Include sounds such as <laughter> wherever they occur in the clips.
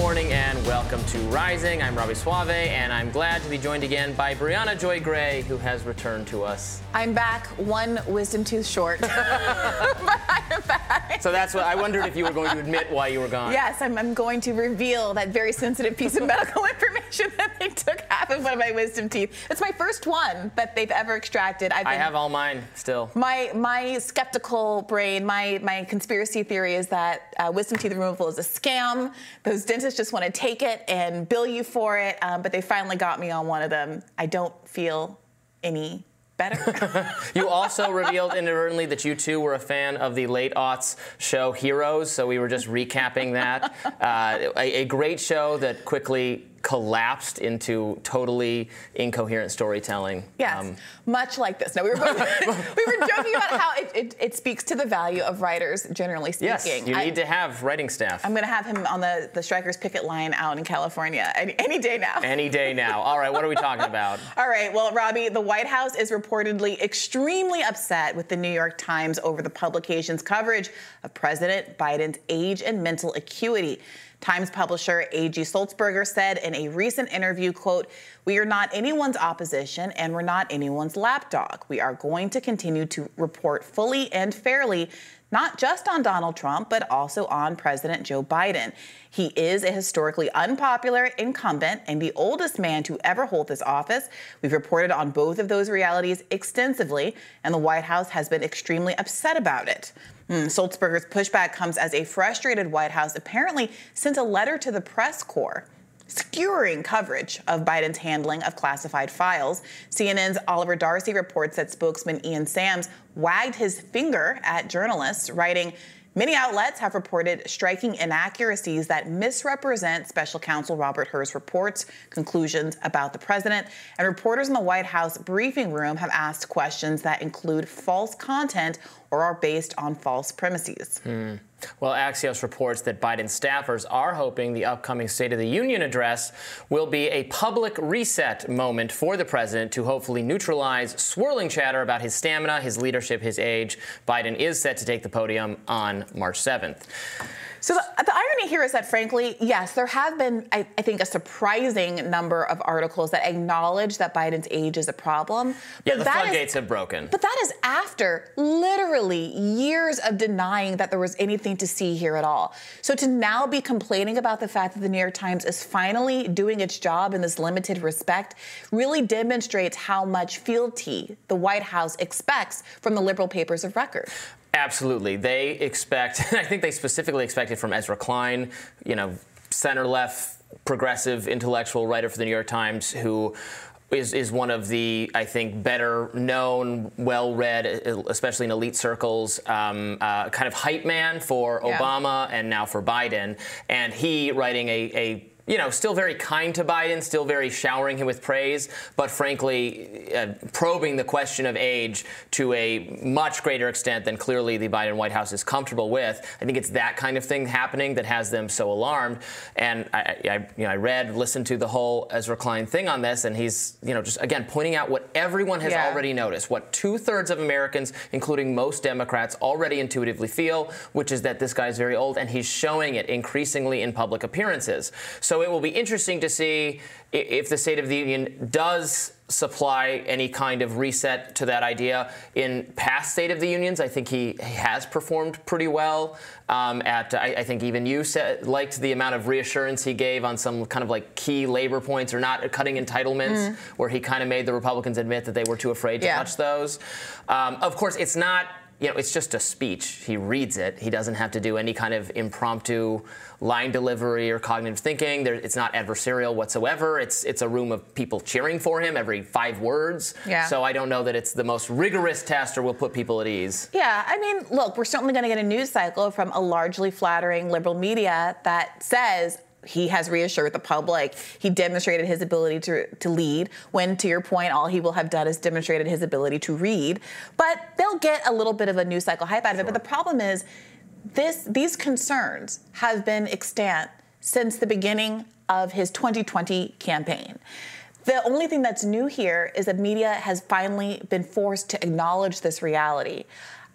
morning and welcome to Rising. I'm Robby Soave, and I'm glad to be joined again by Briahna Joy Gray, who has returned to us. I'm back, one wisdom tooth short, <laughs> but I am back. So that's what I wondered if you were going to admit why you were gone. Yes, I'm, I'm going to reveal that very sensitive piece of <laughs> medical information that they took of <laughs> one of my wisdom teeth. It's my first one that they've ever extracted. I've I have all mine still. My my skeptical brain, my my conspiracy theory is that uh, wisdom teeth removal is a scam. Those dentists just want to take it and bill you for it, um, but they finally got me on one of them. I don't feel any better. <laughs> you also revealed inadvertently that you too were a fan of the late aughts show Heroes, so we were just recapping that. <laughs> Uh, a, a, great show that quickly collapsed into totally incoherent storytelling. Yes, um, much like this. No, we were both, <laughs> we were joking about how it, it, it, speaks to the value of writers, generally speaking. Yes, you need I, to have writing staff. I'm going to have him on the, the strikers picket line out in California any, any day now. <laughs> Any day now. All right, what are we talking about? <laughs> All right, well, Robby, the White House is reportedly extremely upset with the New York Times over the publication's coverage of President Biden's age and mental acuity. Times publisher A.G. Sulzberger said in a recent interview, quote, we are not anyone's opposition and we're not anyone's lapdog. We are going to continue to report fully and fairly not just on Donald Trump, but also on President Joe Biden. He is a historically unpopular incumbent and the oldest man to ever hold this office. We've reported on both of those realities extensively, and the White House has been extremely upset about it. Mm, Sulzberger's pushback comes as a frustrated White House apparently sent a letter to the press corps skewering coverage of Biden's handling of classified files. CNN's Oliver Darcy reports that spokesman Ian Sams wagged his finger at journalists, writing, Many outlets have reported striking inaccuracies that misrepresent special counsel Robert Hur's reports, conclusions about the president, and reporters in the White House briefing room have asked questions that include false content or are based on false premises. Mm. Well, Axios reports that Biden staffers are hoping the upcoming State of the Union address will be a public reset moment for the president to hopefully neutralize swirling chatter about his stamina, his leadership, his age. Biden is set to take the podium on March 7th. So the, the, irony here is that, frankly, yes, there have been, I, I, think, a surprising number of articles that acknowledge that Biden's age is a problem. Yeah, the floodgates is, have broken. But that is after literally years of denying that there was anything to see here at all. So to now be complaining about the fact that the New York Times is finally doing its job in this limited respect really demonstrates how much fealty the White House expects from the liberal papers of record. Absolutely. They expect, <laughs> I think they specifically expected from Ezra Klein, you know, center left progressive intellectual writer for the New York Times who is, is one of the, I think, better known, well read, especially in elite circles, um, uh, kind of hype man for yeah. Obama and now for Biden. And he writing a, a you know, still very kind to Biden, still very showering him with praise, but frankly, uh, probing the question of age to a much greater extent than clearly the Biden White House is comfortable with. I think it's that kind of thing happening that has them so alarmed. And I, I, you know, I read, listened to the whole Ezra Klein thing on this, and he's, you know, just again pointing out what everyone has yeah. already noticed, what two thirds of Americans, including most Democrats, already intuitively feel, which is that this guy's very old, and he's showing it increasingly in public appearances. So it will be interesting to see if the State of the Union does supply any kind of reset to that idea. In past State of the Unions, I think he has performed pretty well. Um, at I, I, think even you said, liked the amount of reassurance he gave on some kind of like key labor points or not cutting entitlements, mm. where he kind of made the Republicans admit that they were too afraid to yeah. touch those. Um, of course, it's not you know, it's just a speech. He reads it. He doesn't have to do any kind of impromptu line delivery or cognitive thinking. There, it's not adversarial whatsoever. It's it's a room of people cheering for him every five words. Yeah. So I don't know that it's the most rigorous test or will put people at ease. Yeah, I mean, look, we're certainly going to get a news cycle from a largely flattering liberal media that says he has reassured the public. He demonstrated his ability to, to lead, when, to your point, all he will have done is demonstrated his ability to read. But they'll get a little bit of a news cycle hype out of it. But the problem is, this, these concerns have been extant since the beginning of his 2020 campaign. The only thing that's new here is that media has finally been forced to acknowledge this reality.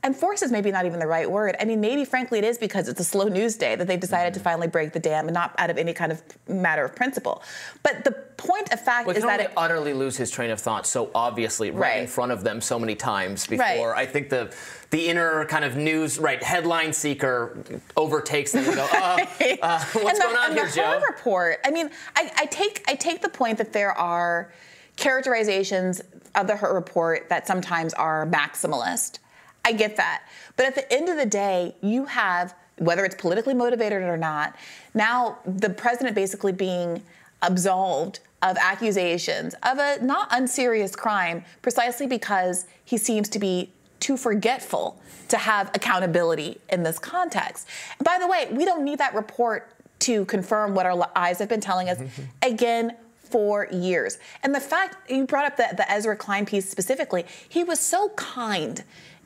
And force is maybe not even the right word. I mean, maybe frankly it is because it's a slow news day that they've decided mm-hmm. to finally break the dam and not out of any kind of matter of principle. But the point of fact well, is that it utterly lose his train of thought so obviously right, right, in front of them so many times before. Right. I think the the inner kind of news right headline seeker overtakes them and go, uh, uh, <laughs> what's the, going on here, Joe? report. I mean, I, I take I take the point that there are characterizations of the Hur report that sometimes are maximalist. I get that. But at the end of the day, you have, whether it's politically motivated or not, now the president basically being absolved of accusations of a not unserious crime precisely because he seems to be too forgetful to have accountability in this context. And by the way, we don't need that report to confirm what our eyes have been telling us <laughs> again for years. And the fact you brought up the, the Ezra Klein piece specifically, he was so kind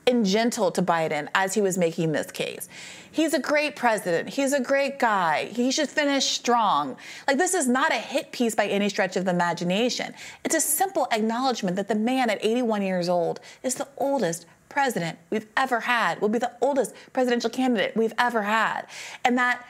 and gentle to Biden as he was making this case. He's a great president. He's a great guy. He should finish strong. Like, this is not a hit piece by any stretch of the imagination. It's a simple acknowledgement that the man at 81 years old is the oldest president we've ever had, will be the oldest presidential candidate we've ever had. And that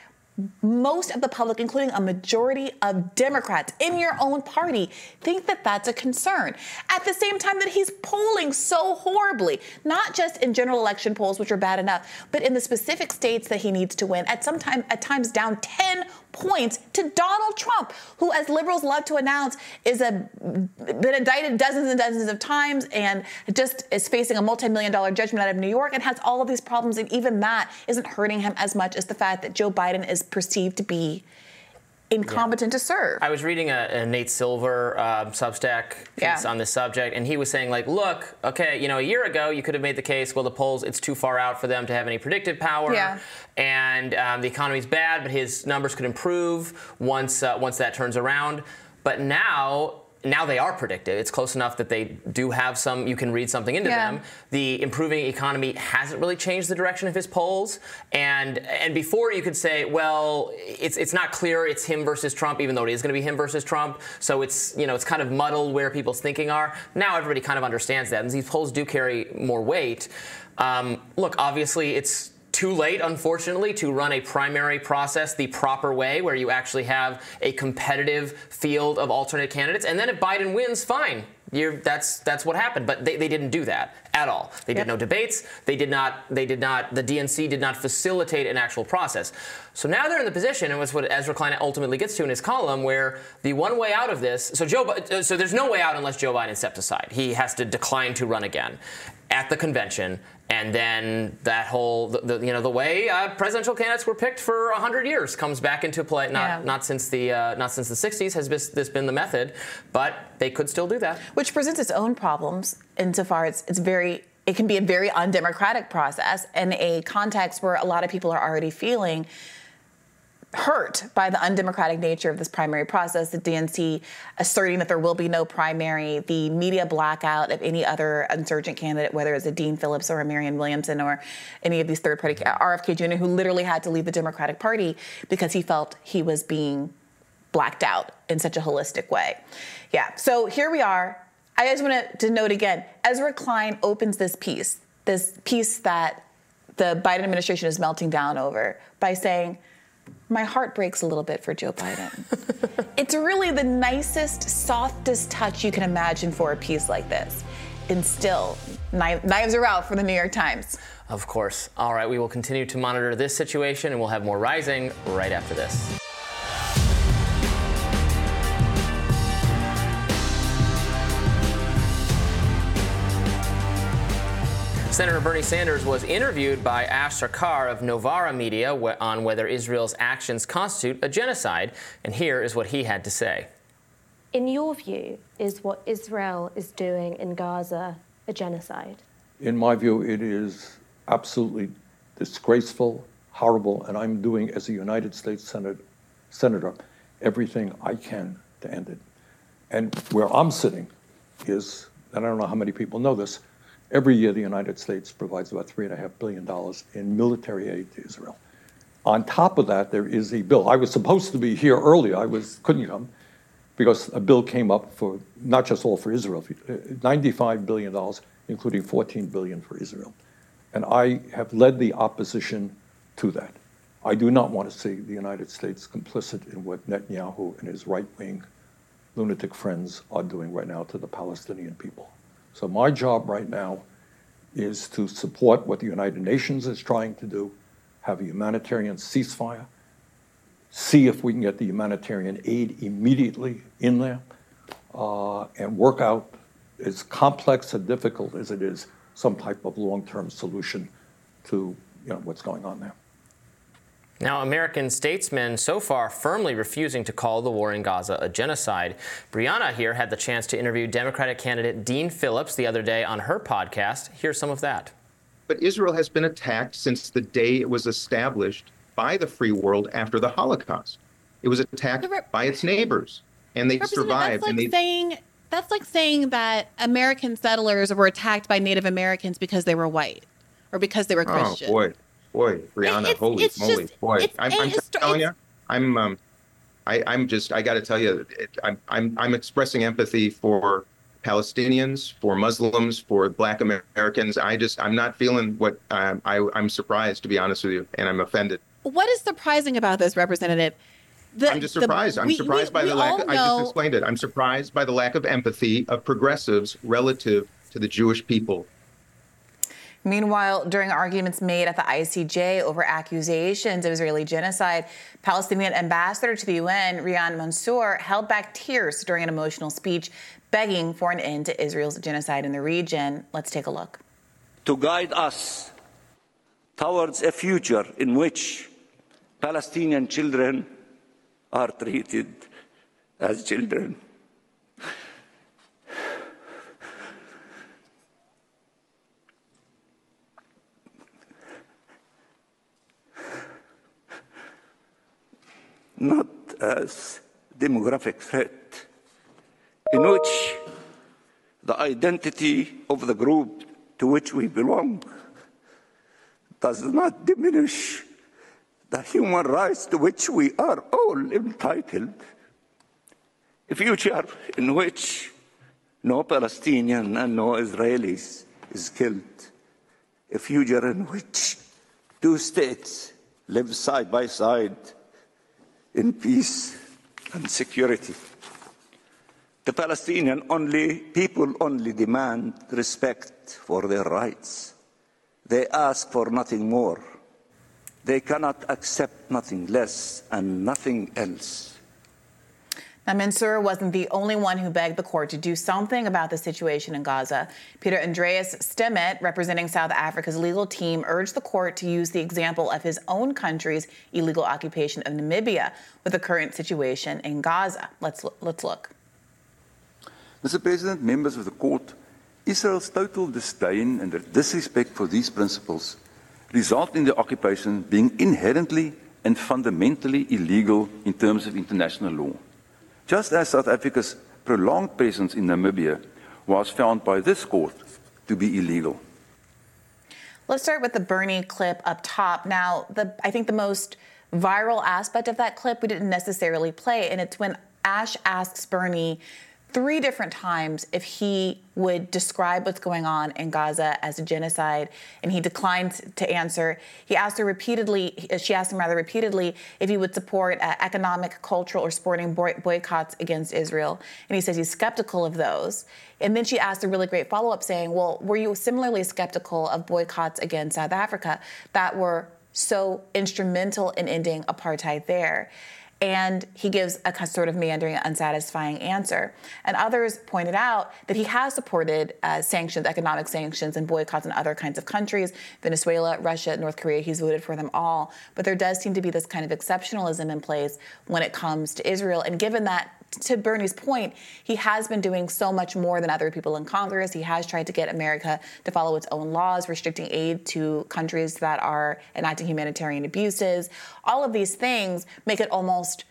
most of the public, including a majority of Democrats in your own party, think that that's a concern. At the same time that he's polling so horribly, not just in general election polls, which are bad enough, but in the specific states that he needs to win, at some time, at times down 10 points to Donald Trump, who, as liberals love to announce, is a been indicted dozens and dozens of times and just is facing a multi-million dollar judgment out of New York and has all of these problems, and even that isn't hurting him as much as the fact that Joe Biden is perceived to be incompetent yeah. to serve. I was reading a, a Nate Silver uh, Substack piece yeah. on this subject, and he was saying like, look, okay, you know, a year ago you could have made the case, well, the polls it's too far out for them to have any predictive power, yeah. and um, the economy's bad, but his numbers could improve once uh, once that turns around. But now now they are predictive. It's close enough that they do have some, you can read something into yeah. them. The improving economy hasn't really changed the direction of his polls. And and before you could say, well, it's it's not clear it's him versus Trump, even though it is going to be him versus Trump. So it's, you know, it's kind of muddled where people's thinking are. Now everybody kind of understands that. And these polls do carry more weight. Um, look, obviously it's too late, unfortunately, to run a primary process the proper way, where you actually have a competitive field of alternate candidates. And then if Biden wins, fine. You're, that's that's what happened, but they, they didn't do that at all. They did no debates. They did not. They did not. The DNC did not facilitate an actual process. So now they're in the position, and what's what Ezra Klein ultimately gets to in his column, where the one way out of this. So Joe. So there's no way out unless Joe Biden steps aside. He has to decline to run again at the convention and then that whole the, the, you know the way uh, presidential candidates were picked for 100 years comes back into play not yeah. not since the uh, not since the 60s has this, this been the method but they could still do that which presents its own problems insofar as it's very it can be a very undemocratic process in a context where a lot of people are already feeling hurt by the undemocratic nature of this primary process, the DNC asserting that there will be no primary, the media blackout of any other insurgent candidate, whether it's a Dean Phillips or a Marianne Williamson or any of these third party, RFK Jr., who literally had to leave the Democratic Party because he felt he was being blacked out in such a holistic way. Yeah, so here we are. I just want to note again Ezra Klein opens this piece, this piece that the Biden administration is melting down over by saying, my heart breaks a little bit for Joe Biden. <laughs> it's really the nicest, softest touch you can imagine for a piece like this. And still, knives are out for the New York Times. Of course. All right, we will continue to monitor this situation and we'll have more rising right after this. Senator Bernie Sanders was interviewed by Ash Sarkar of Novara Media on whether Israel's actions constitute a genocide, and here is what he had to say. In your view, is what Israel is doing in Gaza a genocide? In my view, it is absolutely disgraceful, horrible, and I'm doing, as a United States Senate, Senator, everything I can to end it. And where I'm sitting is, and I don't know how many people know this, Every year, the United States provides about $3.5 billion in military aid to Israel. On top of that, there is a bill. I was supposed to be here earlier. I was couldn't come because a bill came up for not just all for Israel, uh, $95 billion, including 14 billion for Israel. And I have led the opposition to that. I do not want to see the United States complicit in what Netanyahu and his right wing lunatic friends are doing right now to the Palestinian people. So, my job right now is to support what the United Nations is trying to do, have a humanitarian ceasefire, see if we can get the humanitarian aid immediately in there, uh, and work out, as complex and difficult as it is, some type of long-term solution to you know, what's going on there. Now, American statesmen so far firmly refusing to call the war in Gaza a genocide. Briahna here had the chance to interview Democratic candidate Dean Phillips the other day on her podcast. Here's some of that. But Israel has been attacked since the day it was established by the free world after the Holocaust. It was attacked rep- by its neighbors, and they survived. That's like and they... saying that's like saying that American settlers were attacked by Native Americans because they were white or because they were oh, Christian. Oh boy, boy, Briahna, it's, holy it's moly, just, boy! I'm, I'm histo- telling you, I'm, um, I, I'm just, I got to tell you, it, I'm, I'm, I'm expressing empathy for Palestinians, for Muslims, for Black Americans. I just, I'm not feeling what um, I, I'm surprised, to be honest with you, and I'm offended. What is surprising about this, Representative? The, I'm just surprised. The, I'm surprised we, by we the lack. Of, I just explained it. I'm surprised by the lack of empathy of progressives relative to the Jewish people Meanwhile, during arguments made at the ICJ over accusations of Israeli genocide, Palestinian ambassador to the UN, Riyad Mansour, held back tears during an emotional speech begging for an end to Israel's genocide in the region. Let's take a look. To guide us towards a future in which Palestinian children are treated as children not as demographic threat, in which the identity of the group to which we belong does not diminish the human rights to which we are all entitled. A future in which no Palestinian and no Israelis is killed. A future in which two states live side by side in peace and security. The Palestinian only, people only demand respect for their rights. They ask for nothing more. They cannot accept nothing less and nothing else. Now, Mansour wasn't the only one who begged the court to do something about the situation in Gaza. Peter Andreas Stemmet, representing South Africa's legal team, urged the court to use the example of his own country's illegal occupation of Namibia with the current situation in Gaza. Let's, let's look. Mr. President, members of the court, Israel's total disdain and disrespect for these principles result in the occupation being inherently and fundamentally illegal in terms of international law just as South Africa's prolonged presence in Namibia was found by this court to be illegal. Let's start with the Bernie clip up top. Now, the, I think the most viral aspect of that clip we didn't necessarily play, and it's when Ash asks Bernie three different times if he would describe what's going on in Gaza as a genocide, and he declined to answer. He asked her repeatedly, she asked him rather repeatedly, if he would support uh, economic, cultural, or sporting boy- boycotts against Israel. And he says he's skeptical of those. And then she asked a really great follow up saying, Well, were you similarly skeptical of boycotts against South Africa that were so instrumental in ending apartheid there? And he gives a sort of meandering, unsatisfying answer. And others pointed out that he has supported uh, sanctions, economic sanctions, and boycotts in other kinds of countries Venezuela, Russia, North Korea. He's voted for them all. But there does seem to be this kind of exceptionalism in place when it comes to Israel. And given that to Bernie's point, he has been doing so much more than other people in Congress. He has tried to get America to follow its own laws, restricting aid to countries that are enacting humanitarian abuses. All of these things make it almost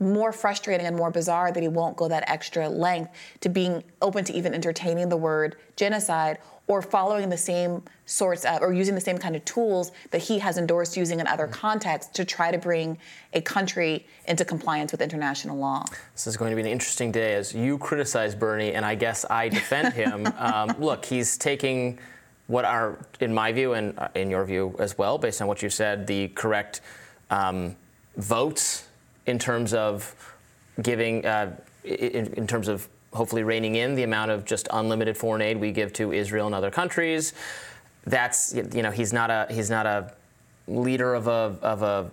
more frustrating and more bizarre that he won't go that extra length to being open to even entertaining the word genocide or following the same sorts of or using the same kind of tools that he has endorsed using in other contexts to try to bring a country into compliance with international law. This is going to be an interesting day as you criticize Bernie and I guess I defend him. <laughs> um, look, he's taking what are, in my view and uh, in your view as well, based on what you said, the correct um, votes in terms of giving, uh, in, in terms of hopefully reining in the amount of just unlimited foreign aid we give to Israel and other countries. That's you know he's not a he's not a leader of a of a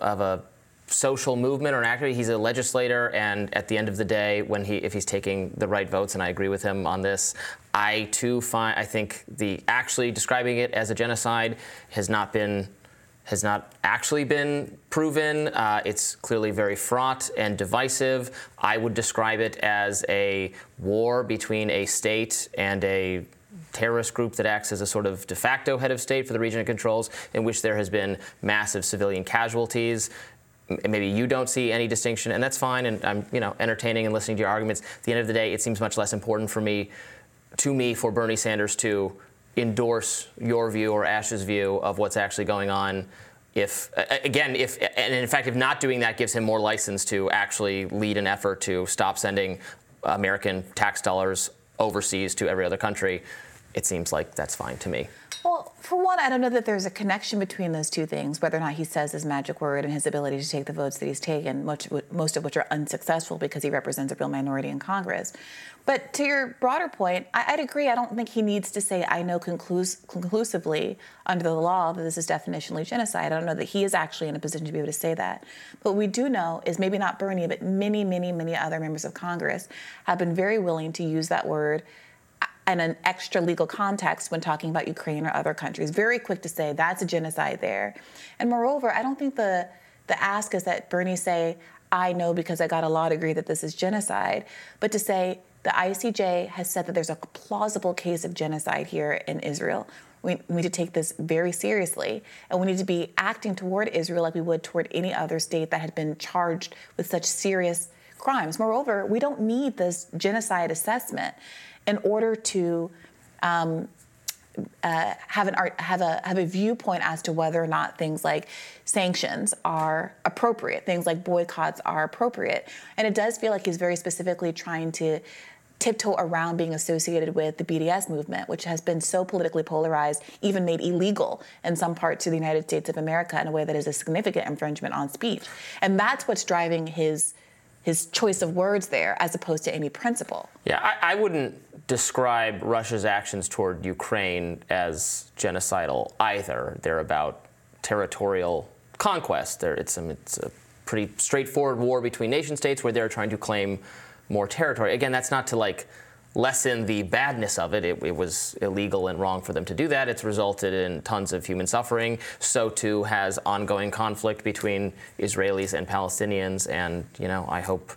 of a social movement or an activity. He's a legislator, and at the end of the day, when he if he's taking the right votes, and I agree with him on this, I too find I think the actually describing it as a genocide has not been has not actually been proven. Uh, it's clearly very fraught and divisive. I would describe it as a war between a state and a terrorist group that acts as a sort of de facto head of state for the region it controls, in which there has been massive civilian casualties. Maybe you don't see any distinction, and that's fine. And I'm, you know, entertaining and listening to your arguments. At the end of the day, it seems much less important for me, to me, for Bernie Sanders to endorse your view or Ash's view of what's actually going on. If again, if and in fact, if not doing that gives him more license to actually lead an effort to stop sending American tax dollars overseas to every other country, it seems like that's fine to me. Well, for one, I don't know that there's a connection between those two things, whether or not he says his magic word and his ability to take the votes that he's taken, much, most of which are unsuccessful because he represents a real minority in Congress. But to your broader point, I, would agree. I don't think he needs to say, I know conclus- conclusively under the law that this is definitionally genocide. I don't know that he is actually in a position to be able to say that. But what we do know is maybe not Bernie, but many, many, many other members of Congress have been very willing to use that word in an extra legal context when talking about Ukraine or other countries. Very quick to say that's a genocide there. And moreover, I don't think the the ask is that Bernie say, I know because I got a law degree that this is genocide, but to say the ICJ has said that there's a plausible case of genocide here in Israel. We need to take this very seriously, and we need to be acting toward Israel like we would toward any other state that had been charged with such serious crimes. Moreover, we don't need this genocide assessment in order to um, uh, have an art, have a have a viewpoint as to whether or not things like sanctions are appropriate, things like boycotts are appropriate, and it does feel like he's very specifically trying to tiptoe around being associated with the BDS movement, which has been so politically polarized, even made illegal in some parts of the United States of America in a way that is a significant infringement on speech, and that's what's driving his his choice of words there as opposed to any principle. Yeah, I, I, wouldn't describe Russia's actions toward Ukraine as genocidal either. They're about territorial conquest. They're, it's, a, it's a pretty straightforward war between nation states where they're trying to claim more territory. Again, that's not to like lessen the badness of it. it. it. was illegal and wrong for them to do that. It's resulted in tons of human suffering. So too has ongoing conflict between Israelis and Palestinians. And you know, I hope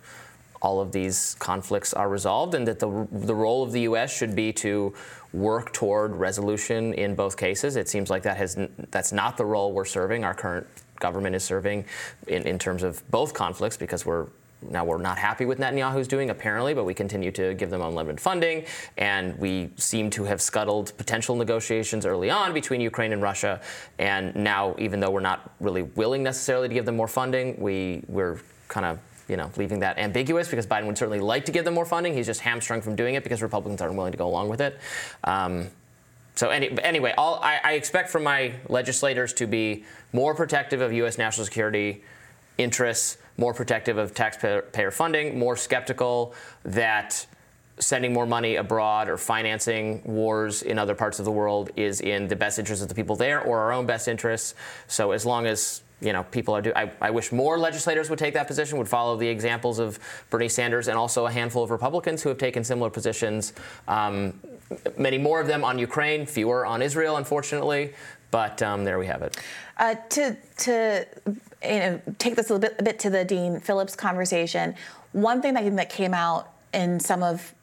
all of these conflicts are resolved, and that the the role of the U.S. should be to work toward resolution in both cases. It seems like that has that's not the role we're serving. Our current government is serving in, in terms of both conflicts because we're now we're not happy with Netanyahu's doing apparently, but we continue to give them unlimited funding, and we seem to have scuttled potential negotiations early on between Ukraine and Russia. And now, even though we're not really willing necessarily to give them more funding, we we're kind of you know, leaving that ambiguous because Biden would certainly like to give them more funding. He's just hamstrung from doing it because Republicans aren't willing to go along with it. Um, so any, anyway, all, I, I, expect from my legislators to be more protective of U.S. national security interests, more protective of taxpayer funding, more skeptical that sending more money abroad or financing wars in other parts of the world is in the best interest of the people there or our own best interests. So as long as you know people are do I, I wish more legislators would take that position would follow the examples of bernie sanders and also a handful of republicans who have taken similar positions. Um, many more of them on ukraine fewer on israel unfortunately. But um, there we have it. Uh, to to you know, take this a, bit, a bit to the Dean Phillips conversation, one thing that, that came out in some of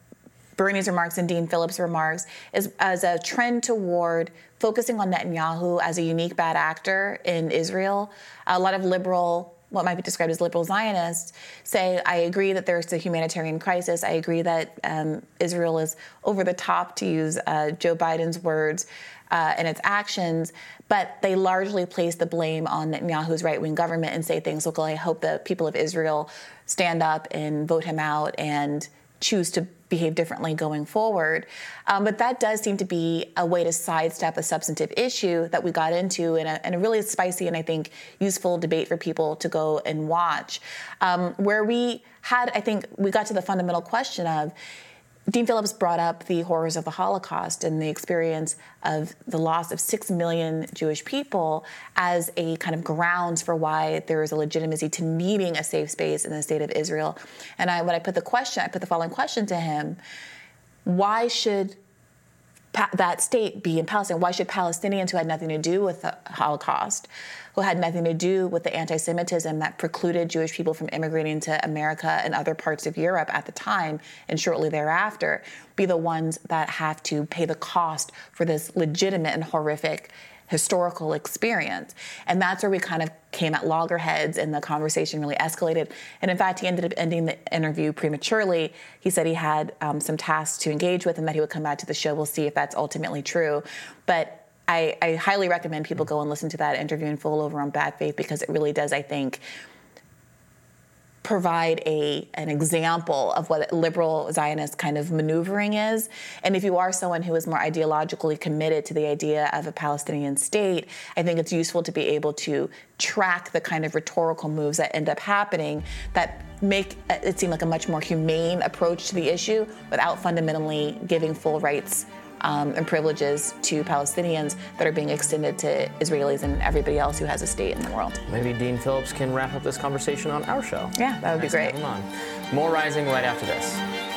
Bernie's remarks and Dean Phillips' remarks is as a trend toward focusing on Netanyahu as a unique bad actor in Israel. A lot of liberal, what might be described as liberal Zionists, say, I agree that there's a humanitarian crisis. I agree that um, Israel is over the top, to use uh, Joe Biden's words, uh, in its actions but they largely place the blame on Netanyahu's right wing government and say things like, I hope the people of Israel stand up and vote him out and choose to behave differently going forward. Um, but that does seem to be a way to sidestep a substantive issue that we got into in a, in a really spicy and I think useful debate for people to go and watch, um, where we had, I think, we got to the fundamental question of Dean Phillips brought up the horrors of the Holocaust and the experience of the loss of six million Jewish people as a kind of grounds for why there is a legitimacy to needing a safe space in the state of Israel. And I, when I put the question, I put the following question to him: Why should that state be in Palestine? Why should Palestinians who had nothing to do with the Holocaust, who had nothing to do with the anti Semitism that precluded Jewish people from immigrating to America and other parts of Europe at the time and shortly thereafter, be the ones that have to pay the cost for this legitimate and horrific historical experience. And that's where we kind of came at loggerheads and the conversation really escalated. And in fact, he ended up ending the interview prematurely. He said he had um, some tasks to engage with and that he would come back to the show. We'll see if that's ultimately true. But I, I highly recommend people go and listen to that interview in full over on Bad Faith because it really does, I think, provide a an example of what liberal Zionist kind of maneuvering is. And if you are someone who is more ideologically committed to the idea of a Palestinian state, I think it's useful to be able to track the kind of rhetorical moves that end up happening that make it seem like a much more humane approach to the issue without fundamentally giving full rights um, and privileges to Palestinians that are being extended to Israelis and everybody else who has a state in the world. Maybe Dean Phillips can wrap up this conversation on our show. Yeah, that would nice be great. Come on, More rising right after this.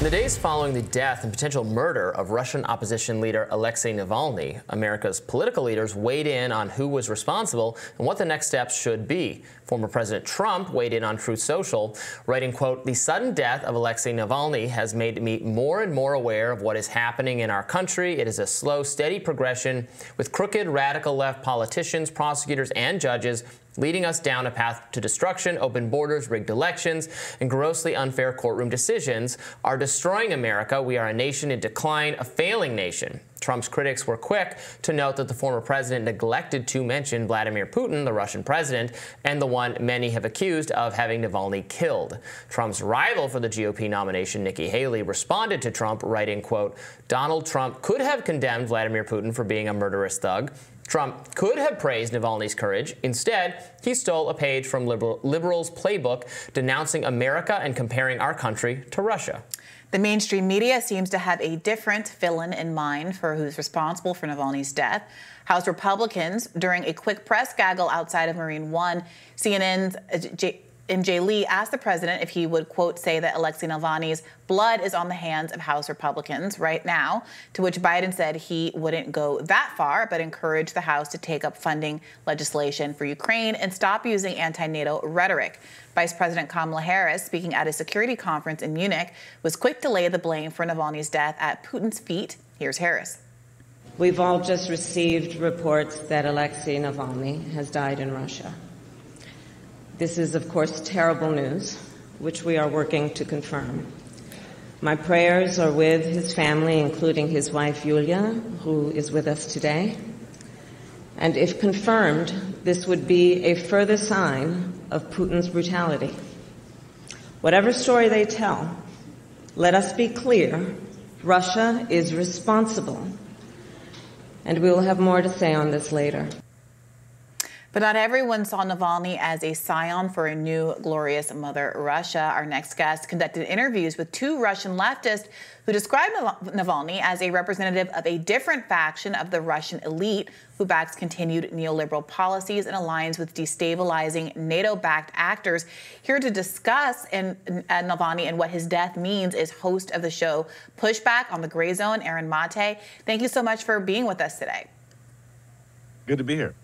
In the days following the death and potential murder of Russian opposition leader Alexei Navalny, America's political leaders weighed in on who was responsible and what the next steps should be. Former President Trump weighed in on Truth Social, writing, quote, The sudden death of Alexei Navalny has made me more and more aware of what is happening in our country. It is a slow, steady progression with crooked, radical left politicians, prosecutors, and judges leading us down a path to destruction. Open borders, rigged elections, and grossly unfair courtroom decisions are destroying America. We are a nation in decline, a failing nation. Trump's critics were quick to note that the former president neglected to mention Vladimir Putin, the Russian president, and the one many have accused of having Navalny killed. Trump's rival for the GOP nomination, Nikki Haley, responded to Trump, writing, quote, Donald Trump could have condemned Vladimir Putin for being a murderous thug. Trump could have praised Navalny's courage. Instead, he stole a page from liberal, liberals' playbook denouncing America and comparing our country to Russia. The mainstream media seems to have a different villain in mind for who's responsible for Navalny's death. House Republicans, during a quick press gaggle outside of Marine One, CNN's uh, J- MJ Lee asked the president if he would, quote, say that Alexei Navalny's blood is on the hands of House Republicans right now, to which Biden said he wouldn't go that far, but encouraged the House to take up funding legislation for Ukraine and stop using anti NATO rhetoric. Vice President Kamala Harris, speaking at a security conference in Munich, was quick to lay the blame for Navalny's death at Putin's feet. Here's Harris. We've all just received reports that Alexei Navalny has died in Russia. This is, of course, terrible news, which we are working to confirm. My prayers are with his family, including his wife Yulia, who is with us today. And if confirmed, this would be a further sign of Putin's brutality. Whatever story they tell, let us be clear Russia is responsible. And we will have more to say on this later. But not everyone saw Navalny as a scion for a new glorious Mother Russia. Our next guest conducted interviews with two Russian leftists who described Navalny as a representative of a different faction of the Russian elite who backs continued neoliberal policies and aligns with destabilizing NATO backed actors. Here to discuss in, uh, Navalny and what his death means is host of the show Pushback on the Gray Zone, Aaron Maté. Thank you so much for being with us today. Good to be here.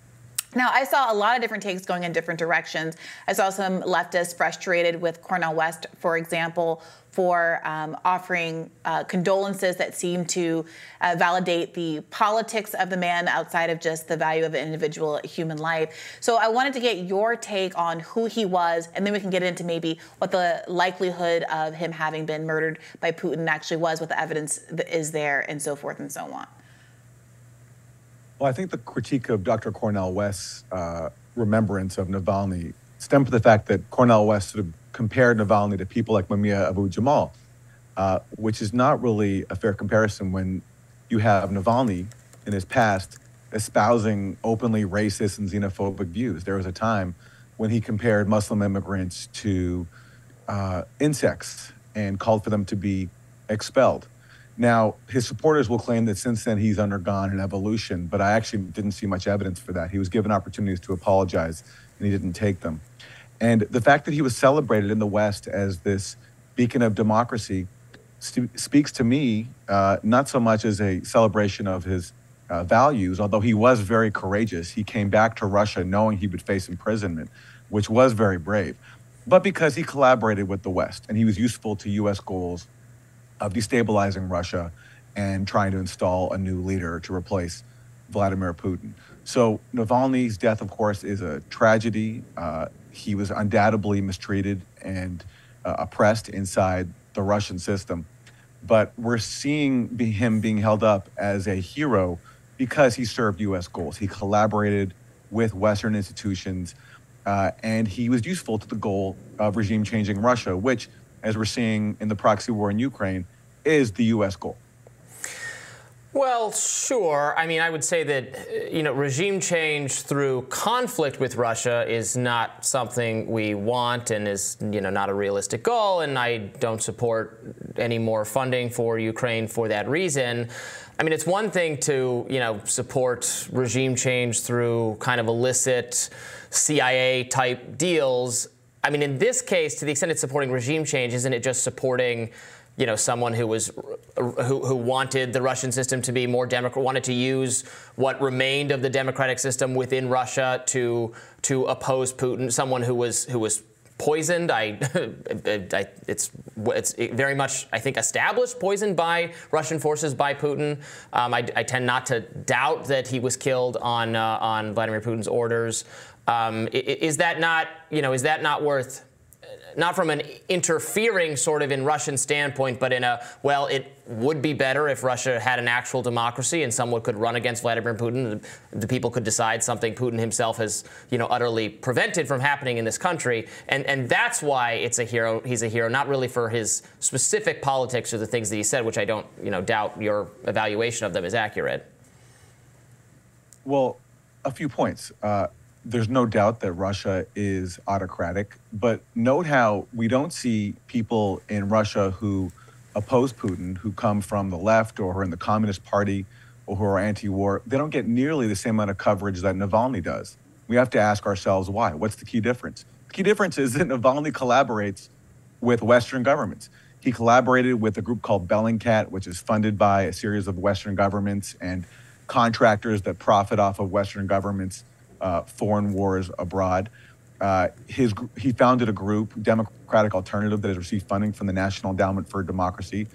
Now, I saw a lot of different takes going in different directions. I saw some leftists frustrated with Cornel West, for example, for um, offering uh, condolences that seem to uh, validate the politics of the man outside of just the value of an individual human life. So I wanted to get your take on who he was, and then we can get into maybe what the likelihood of him having been murdered by Putin actually was, what the evidence is there, and so forth and so on. Well, I think the critique of Dr. Cornel West's uh, remembrance of Navalny stem from the fact that Cornel West sort of compared Navalny to people like Mumia Abu Jamal, uh, which is not really a fair comparison when you have Navalny in his past espousing openly racist and xenophobic views. There was a time when he compared Muslim immigrants to uh, insects and called for them to be expelled. Now, his supporters will claim that since then he's undergone an evolution, but I actually didn't see much evidence for that. He was given opportunities to apologize and he didn't take them. And the fact that he was celebrated in the West as this beacon of democracy st- speaks to me uh, not so much as a celebration of his uh, values, although he was very courageous. He came back to Russia knowing he would face imprisonment, which was very brave, but because he collaborated with the West and he was useful to U.S. goals of destabilizing Russia and trying to install a new leader to replace Vladimir Putin. So Navalny's death, of course, is a tragedy. Uh, he was undoubtedly mistreated and uh, oppressed inside the Russian system. But we're seeing him being held up as a hero because he served U.S. goals. He collaborated with Western institutions, uh, and he was useful to the goal of regime changing Russia, which as we're seeing in the proxy war in Ukraine, is the U.S. goal? Well, sure. I mean, I would say that, uh, you know, regime change through conflict with Russia is not something we want and is, you know, not a realistic goal. And I don't support any more funding for Ukraine for that reason. I mean, it's one thing to, you know, support regime change through kind of illicit CIA type deals. I mean, in this case, to the extent it's supporting regime change, isn't it just supporting, you know, someone who was who, who wanted the Russian system to be more democratic, wanted to use what remained of the democratic system within Russia to to oppose Putin, someone who was who was poisoned. I, <laughs> I, it's it's very much I think established poisoned by Russian forces by Putin. Um, I, I, tend not to doubt that he was killed on uh, on Vladimir Putin's orders. Um, is that not, you know, is that not worth, not from an interfering sort of in Russian standpoint, but in a, well, it would be better if Russia had an actual democracy and someone could run against Vladimir Putin. The people could decide something Putin himself has, you know, utterly prevented from happening in this country. And, and that's why it's a hero. He's a hero, not really for his specific politics or the things that he said, which I don't, you know, doubt your evaluation of them is accurate. Well, a few points. Uh, there's no doubt that Russia is autocratic, but note how we don't see people in Russia who oppose Putin, who come from the left or who are in the Communist Party or who are anti war. They don't get nearly the same amount of coverage that Navalny does. We have to ask ourselves why. What's the key difference? The key difference is that Navalny collaborates with Western governments. He collaborated with a group called Bellingcat, which is funded by a series of Western governments and contractors that profit off of Western governments uh, foreign wars abroad. Uh, his, he founded a group, Democratic Alternative, that has received funding from the National Endowment for Democracy,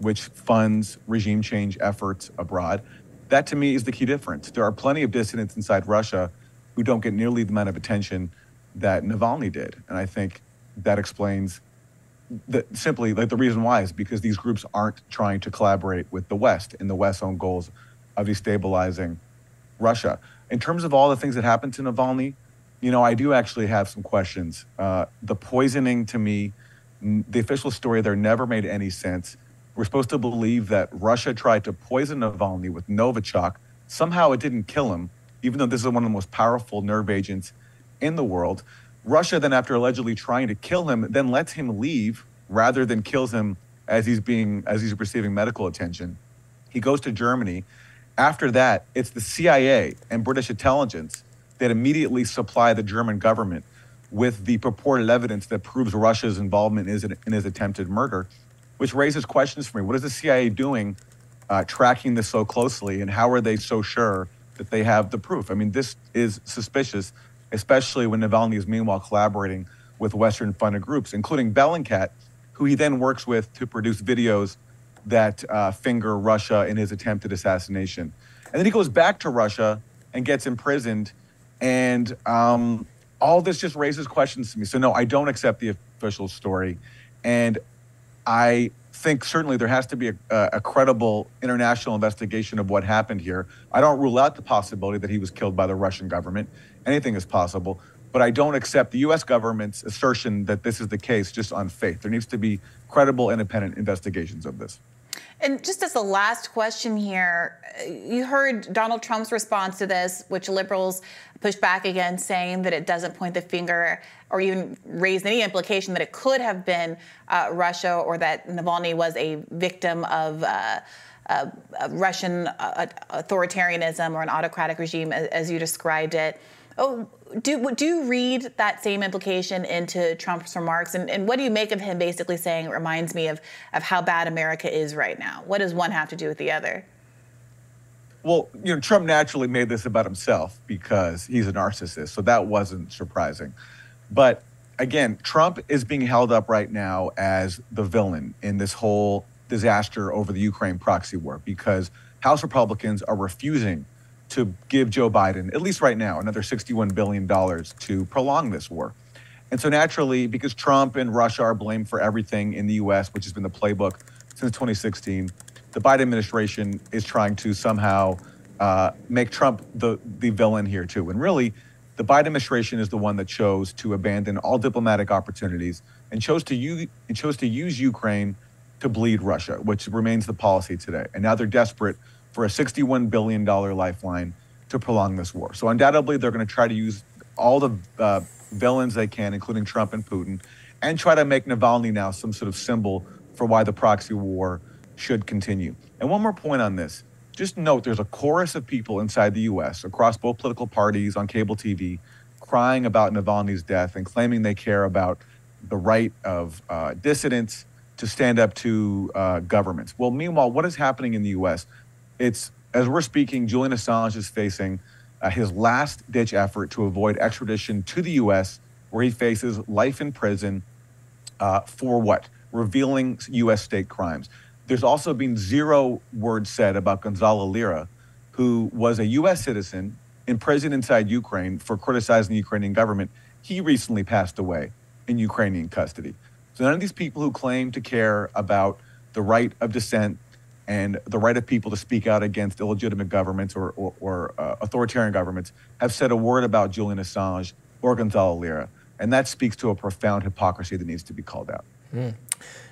which funds regime change efforts abroad. That to me is the key difference. There are plenty of dissidents inside Russia who don't get nearly the amount of attention that Navalny did. And I think that explains that simply like the reason why is because these groups aren't trying to collaborate with the West in the West's own goals of destabilizing Russia. In terms of all the things that happened to Navalny, you know, I do actually have some questions. Uh, the poisoning to me, the official story there never made any sense. We're supposed to believe that Russia tried to poison Navalny with Novichok. Somehow it didn't kill him, even though this is one of the most powerful nerve agents in the world. Russia then, after allegedly trying to kill him, then lets him leave rather than kills him as he's being as he's receiving medical attention. He goes to Germany after that, it's the CIA and British intelligence that immediately supply the German government with the purported evidence that proves Russia's involvement in his, attempted murder, which raises questions for me. What is the CIA doing uh, tracking this so closely, and how are they so sure that they have the proof? I mean, this is suspicious, especially when Navalny is meanwhile collaborating with Western funded groups, including Bellingcat, who he then works with to produce videos that uh, finger Russia in his attempted assassination. And then he goes back to Russia and gets imprisoned. And um, all this just raises questions to me. So, no, I don't accept the official story. And I think certainly there has to be a, a, credible international investigation of what happened here. I don't rule out the possibility that he was killed by the Russian government. anything is possible. But I don't accept the U.S. government's assertion that this is the case just on faith. There needs to be credible, independent investigations of this. And just as a last question here, you heard Donald Trump's response to this, which liberals pushed back against, saying that it doesn't point the finger or even raise any implication that it could have been uh, Russia or that Navalny was a victim of. Uh, uh, Russian uh, authoritarianism or an autocratic regime, as, as you described it. Oh, do do you read that same implication into Trump's remarks, and, and what do you make of him basically saying it reminds me of of how bad America is right now? What does one have to do with the other? Well, you know, Trump naturally made this about himself because he's a narcissist, so that wasn't surprising. But again, Trump is being held up right now as the villain in this whole disaster over the Ukraine proxy war because House Republicans are refusing to give Joe Biden, at least right now, another $61 billion to prolong this war. And so naturally, because Trump and Russia are blamed for everything in the US, which has been the playbook since 2016, the Biden administration is trying to somehow uh, make Trump the, the villain here too. And really, the Biden administration is the one that chose to abandon all diplomatic opportunities and chose to use, and chose to use Ukraine to bleed Russia, which remains the policy today. And now they're desperate for a $61 billion lifeline to prolong this war. So undoubtedly, they're going to try to use all the uh, villains they can, including Trump and Putin, and try to make Navalny now some sort of symbol for why the proxy war should continue. And one more point on this. Just note there's a chorus of people inside the US, across both political parties, on cable TV, crying about Navalny's death and claiming they care about the right of uh, dissidents to stand up to uh, governments. Well, meanwhile, what is happening in the US? It's as we're speaking, Julian Assange is facing uh, his last ditch effort to avoid extradition to the U.S., where he faces life in prison uh, for what? Revealing U.S. state crimes. There's also been zero words said about Gonzalo Lira, who was a U.S. citizen imprisoned inside Ukraine for criticizing the Ukrainian government. He recently passed away in Ukrainian custody. So none of these people who claim to care about the right of dissent, and the right of people to speak out against illegitimate governments or, or, or uh, authoritarian governments have said a word about Julian Assange or Gonzalo Lira. And that speaks to a profound hypocrisy that needs to be called out. Mm.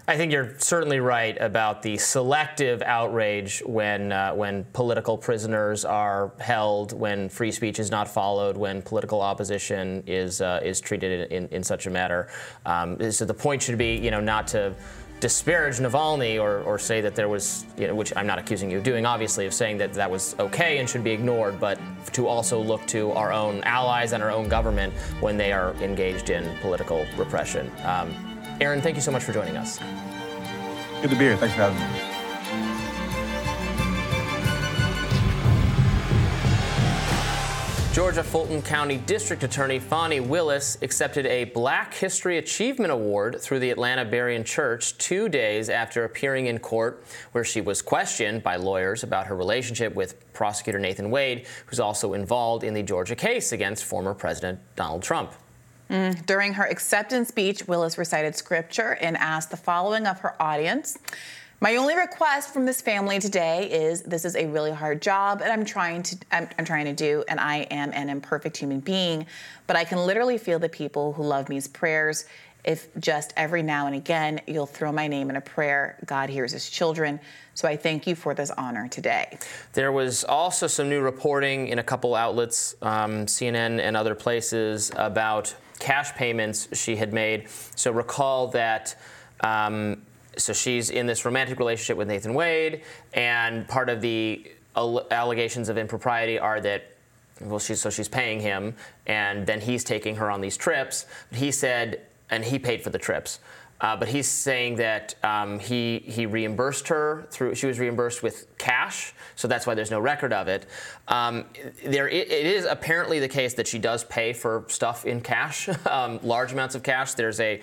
I think you're certainly right about the selective outrage when uh, when political prisoners are held, when free speech is not followed, when political opposition is uh, is treated in, in, such a manner. Um, so the point should be, you know, not to disparage Navalny or, or say that there was, you know, which I'm not accusing you of doing, obviously, of saying that that was okay and should be ignored, but to also look to our own allies and our own government when they are engaged in political repression. Um, Aaron, thank you so much for joining us. Good to be here. Thanks for having me. Georgia Fulton County District Attorney Fani Willis accepted a Black History Achievement Award through the Atlanta Berean Church two days after appearing in court, where she was questioned by lawyers about her relationship with prosecutor Nathan Wade, who's also involved in the Georgia case against former President Donald Trump. Mm. During her acceptance speech, Willis recited scripture and asked the following of her audience. My only request from this family today is this is a really hard job and I'm trying to I'm, I'm, trying to do and I am an imperfect human being, but I can literally feel the people who love me's prayers. If just every now and again you'll throw my name in a prayer, God hears his children. So I thank you for this honor today. There was also some new reporting in a couple outlets, um, CNN and other places, about cash payments she had made. So recall that. Um, so she's in this romantic relationship with Nathan Wade, and part of the allegations of impropriety are that well, she's so she's paying him, and then he's taking her on these trips. He said, and he paid for the trips. Uh, but he's saying that um, he he reimbursed her through she was reimbursed with cash, so that's why there's no record of it. Um, there it, it is apparently the case that she does pay for stuff in cash, <laughs> um, large amounts of cash. There's a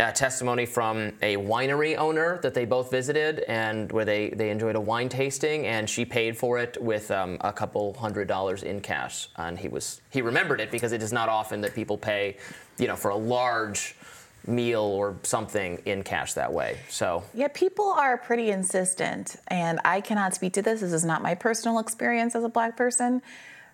uh, testimony from a winery owner that they both visited and where they, they enjoyed a wine tasting and she paid for it with um, a couple hundred dollars in cash. And he was he remembered it because it is not often that people pay you know for a large meal or something in cash that way. So yeah people are pretty insistent and i cannot speak to this. This is not my personal experience as a black person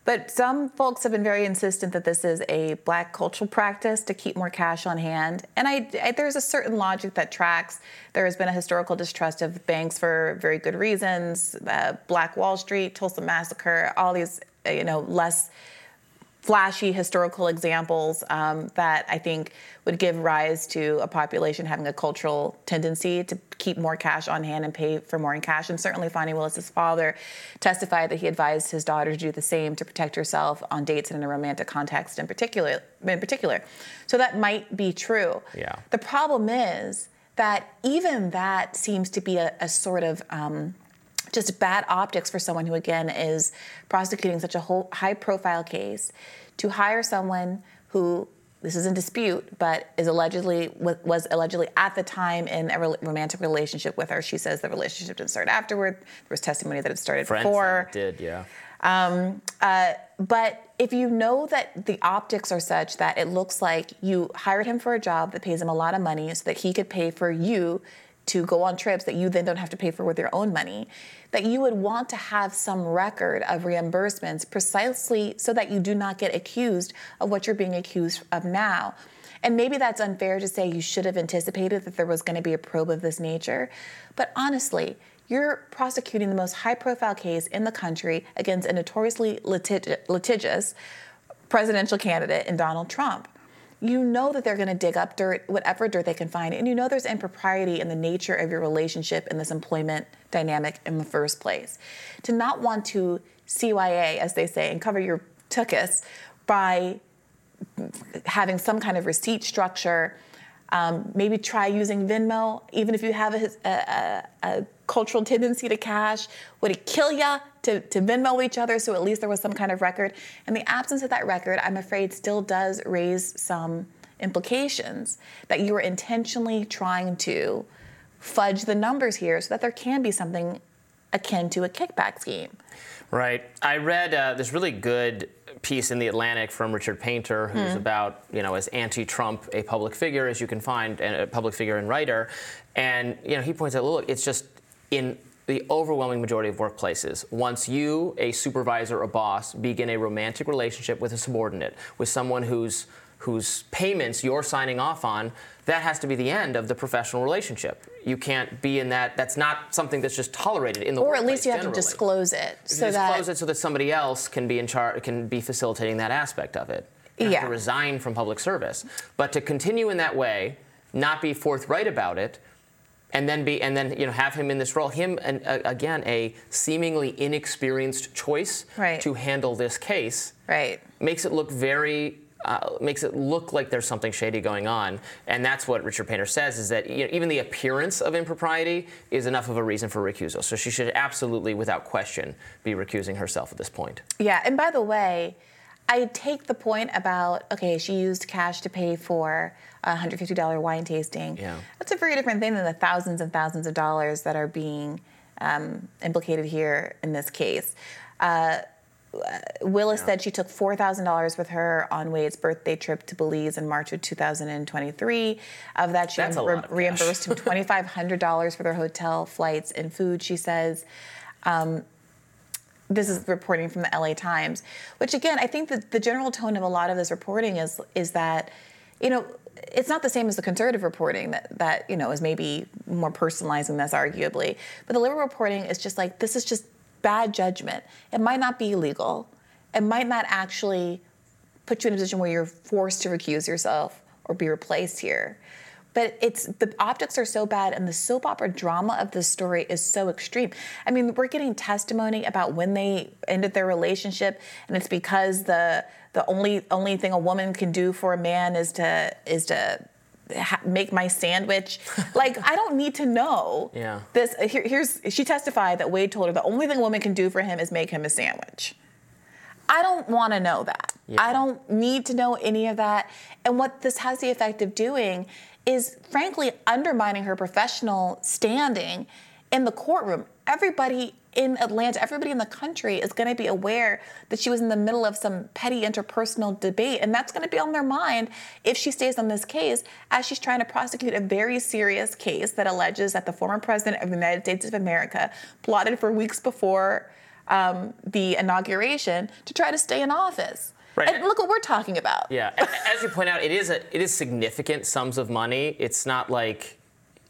But some folks have been very insistent that this is a black cultural practice to keep more cash on hand. And I, I, there's a certain logic that tracks. There has been a historical distrust of banks for very good reasons. Uh, black Wall Street, Tulsa Massacre, all these, uh, you know, less flashy historical examples um, that I think would give rise to a population having a cultural tendency to keep more cash on hand and pay for more in cash. And certainly, Fani Willis's father testified that he advised his daughter to do the same to protect herself on dates and in a romantic context, in particular. In particular, so that might be true. Yeah. The problem is that even that seems to be a, a sort of um, just bad optics for someone who, again, is prosecuting such a whole high profile case to hire someone who this is in dispute, but is allegedly was allegedly at the time in a romantic relationship with her. She says the relationship didn't start afterward. There was testimony that it started Friends before. Did yeah. Um, uh, but if you know that the optics are such that it looks like you hired him for a job that pays him a lot of money so that he could pay for you to go on trips that you then don't have to pay for with your own money, that you would want to have some record of reimbursements precisely so that you do not get accused of what you're being accused of now. And maybe that's unfair to say you should have anticipated that there was going to be a probe of this nature. But honestly, you're prosecuting the most high profile case in the country against a notoriously litig- litigious presidential candidate in Donald Trump you know that they're going to dig up dirt, whatever dirt they can find, and you know there's impropriety in the nature of your relationship in this employment dynamic in the first place. To not want to CYA, as they say, and cover your tuchus by having some kind of receipt structure. Um, maybe try using Venmo, even if you have a, a, a cultural tendency to cash. Would it kill you to, to Venmo each other so at least there was some kind of record? And the absence of that record, I'm afraid, still does raise some implications that you are intentionally trying to fudge the numbers here so that there can be something akin to a kickback scheme. Right. I read uh, this really good piece in the Atlantic from Richard Painter, who's mm. about, you know, as anti-Trump a public figure as you can find, and a public figure and writer. And you know, he points out, look, it's just in the overwhelming majority of workplaces, once you, a supervisor or boss, begin a romantic relationship with a subordinate, with someone whose whose payments you're signing off on, that has to be the end of the professional relationship. You can't be in that. That's not something that's just tolerated in the or at least you generally. have to disclose it so disclose that disclose it so that somebody else can be in charge, can be facilitating that aspect of it. You yeah. have to resign from public service, but to continue in that way, not be forthright about it, and then be and then you know have him in this role him and uh, again a seemingly inexperienced choice right. to handle this case right makes it look very uh, makes it look like there's something shady going on, and that's what Richard Painter says is that you know, even the appearance of impropriety is enough of a reason for recusal. So she should absolutely, without question, be recusing herself at this point. Yeah, and by the way, I take the point about okay, she used cash to pay for a $150 wine tasting. Yeah. That's a very different thing than the thousands and thousands of dollars that are being um, implicated here in this case. Uh, Willis yeah. said she took $4,000 with her on Wade's birthday trip to Belize in March of 2023. Of that, she re- reimbursed him <laughs> $2,500 for their hotel, flights, and food, she says. Um, this is reporting from the LA Times, which again, I think that the general tone of a lot of this reporting is is that, you know, it's not the same as the conservative reporting that, that you know is maybe more personalizing this arguably but the liberal reporting is just like this is just bad judgment. It might not be illegal it might not actually put you in a position where you're forced to recuse yourself or be replaced here. But it's the optics are so bad and the soap opera drama of this story is so extreme. I mean we're getting testimony about when they ended their relationship and it's because the the only only thing a woman can do for a man is to is to ha- make my sandwich. <laughs> like I don't need to know. Yeah. This here, here's she testified that Wade told her the only thing a woman can do for him is make him a sandwich. I don't want to know that. Yeah. I don't need to know any of that. And what this has the effect of doing is frankly undermining her professional standing in the courtroom. Everybody in Atlanta, everybody in the country is going to be aware that she was in the middle of some petty interpersonal debate. And that's going to be on their mind if she stays on this case as she's trying to prosecute a very serious case that alleges that the former president of the United States of America plotted for weeks before um, the inauguration to try to stay in office. Right. And look what we're talking about. Yeah, as you point out, it is a it is significant sums of money. It's not like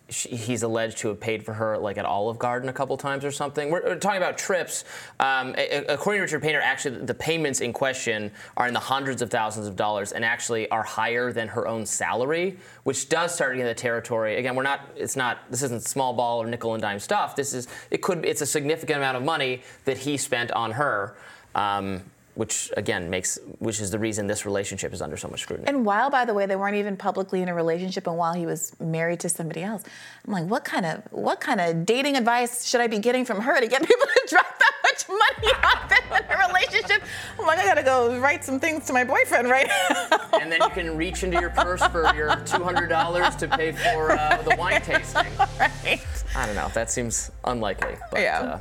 sh- he's alleged to have paid for her like at Olive Garden a couple times or something. We're, we're talking about trips. Um, a- a- according to Richard Painter, actually the payments in question are in the hundreds of thousands of dollars and actually are higher than her own salary, which does start getting the territory. Again, we're not. It's not. This isn't small ball or nickel and dime stuff. This is. It could. It's a significant amount of money that he spent on her. Um, which again makes, which is the reason this relationship is under so much scrutiny. And while, by the way, they weren't even publicly in a relationship, and while he was married to somebody else, I'm like, what kind of what kind of dating advice should I be getting from her to get <laughs> people to drop that much money <laughs> on them in a relationship? I'm like, I gotta go write some things to my boyfriend right now. and then you can reach into your purse for your $200 to pay for uh, the wine <laughs> tasting. right. I don't know. That seems unlikely. But, Yeah. Uh,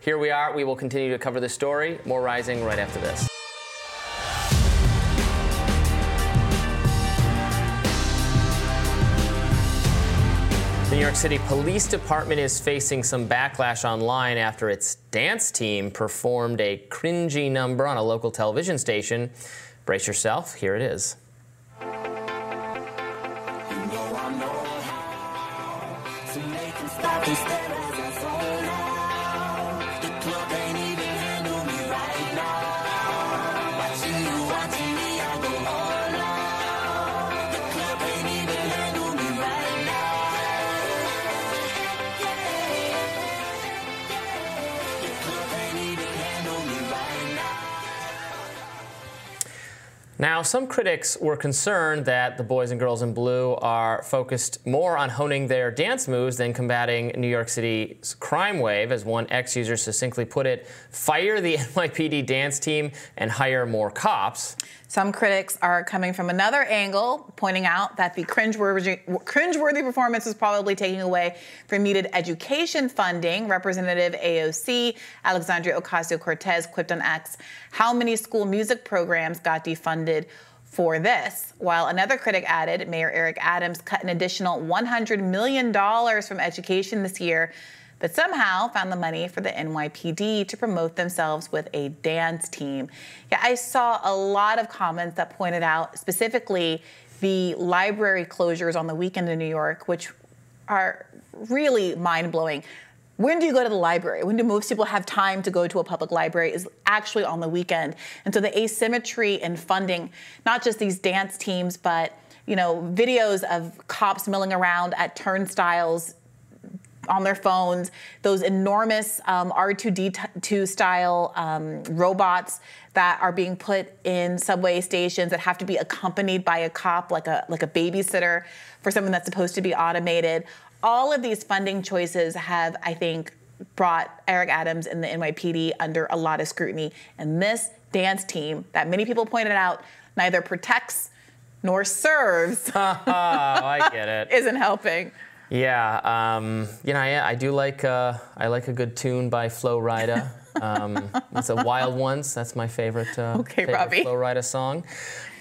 here we are. We will continue to cover this story. More rising right after this. The New York City Police Department is facing some backlash online after its dance team performed a cringy number on a local television station. Brace yourself, here it is. Now, some critics were concerned that the boys and girls in blue are focused more on honing their dance moves than combating New York City's crime wave. As one ex user succinctly put it, fire the <laughs> NYPD dance team and hire more cops. Some critics are coming from another angle, pointing out that the cringeworthy, cringeworthy performance is probably taking away from needed education funding. Representative AOC Alexandria Ocasio Cortez quipped on X how many school music programs got defunded for this. While another critic added, Mayor Eric Adams cut an additional $100 million from education this year but somehow found the money for the NYPD to promote themselves with a dance team. Yeah, I saw a lot of comments that pointed out specifically the library closures on the weekend in New York, which are really mind blowing. When do you go to the library? When do most people have time to go to a public library is actually on the weekend. And so the asymmetry in funding, not just these dance teams, but you know, videos of cops milling around at turnstiles on their phones, those enormous um, R2D2 style um, robots that are being put in subway stations that have to be accompanied by a cop, like a like a babysitter, for someone that's supposed to be automated. All of these funding choices have, I think, brought Eric Adams and the NYPD under a lot of scrutiny. And this dance team, that many people pointed out, neither protects nor serves, Oh, <laughs> I get it. <laughs> isn't helping. Yeah, um, you know, I, I do like uh, I like a good tune by Flo Rida. <laughs> Um, it's a Wild Ones. That's my favorite. Uh, Okay, favorite Robby. Flo Rida song.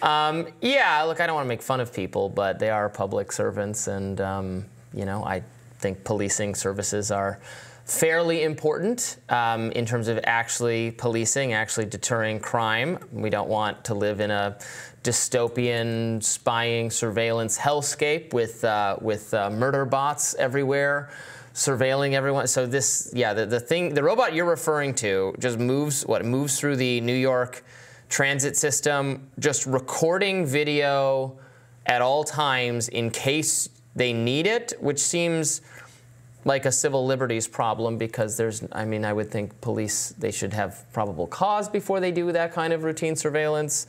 Um, yeah, look, I don't want to make fun of people, but they are public servants, and um, you know, I think policing services are fairly important um, in terms of actually policing, actually deterring crime. We don't want to live in a dystopian spying surveillance hellscape with uh, with uh, murder bots everywhere surveilling everyone so this yeah the, the thing the robot you're referring to just moves what moves through the new york transit system just recording video at all times in case they need it which seems like a civil liberties problem because there's i mean i would think police they should have probable cause before they do that kind of routine surveillance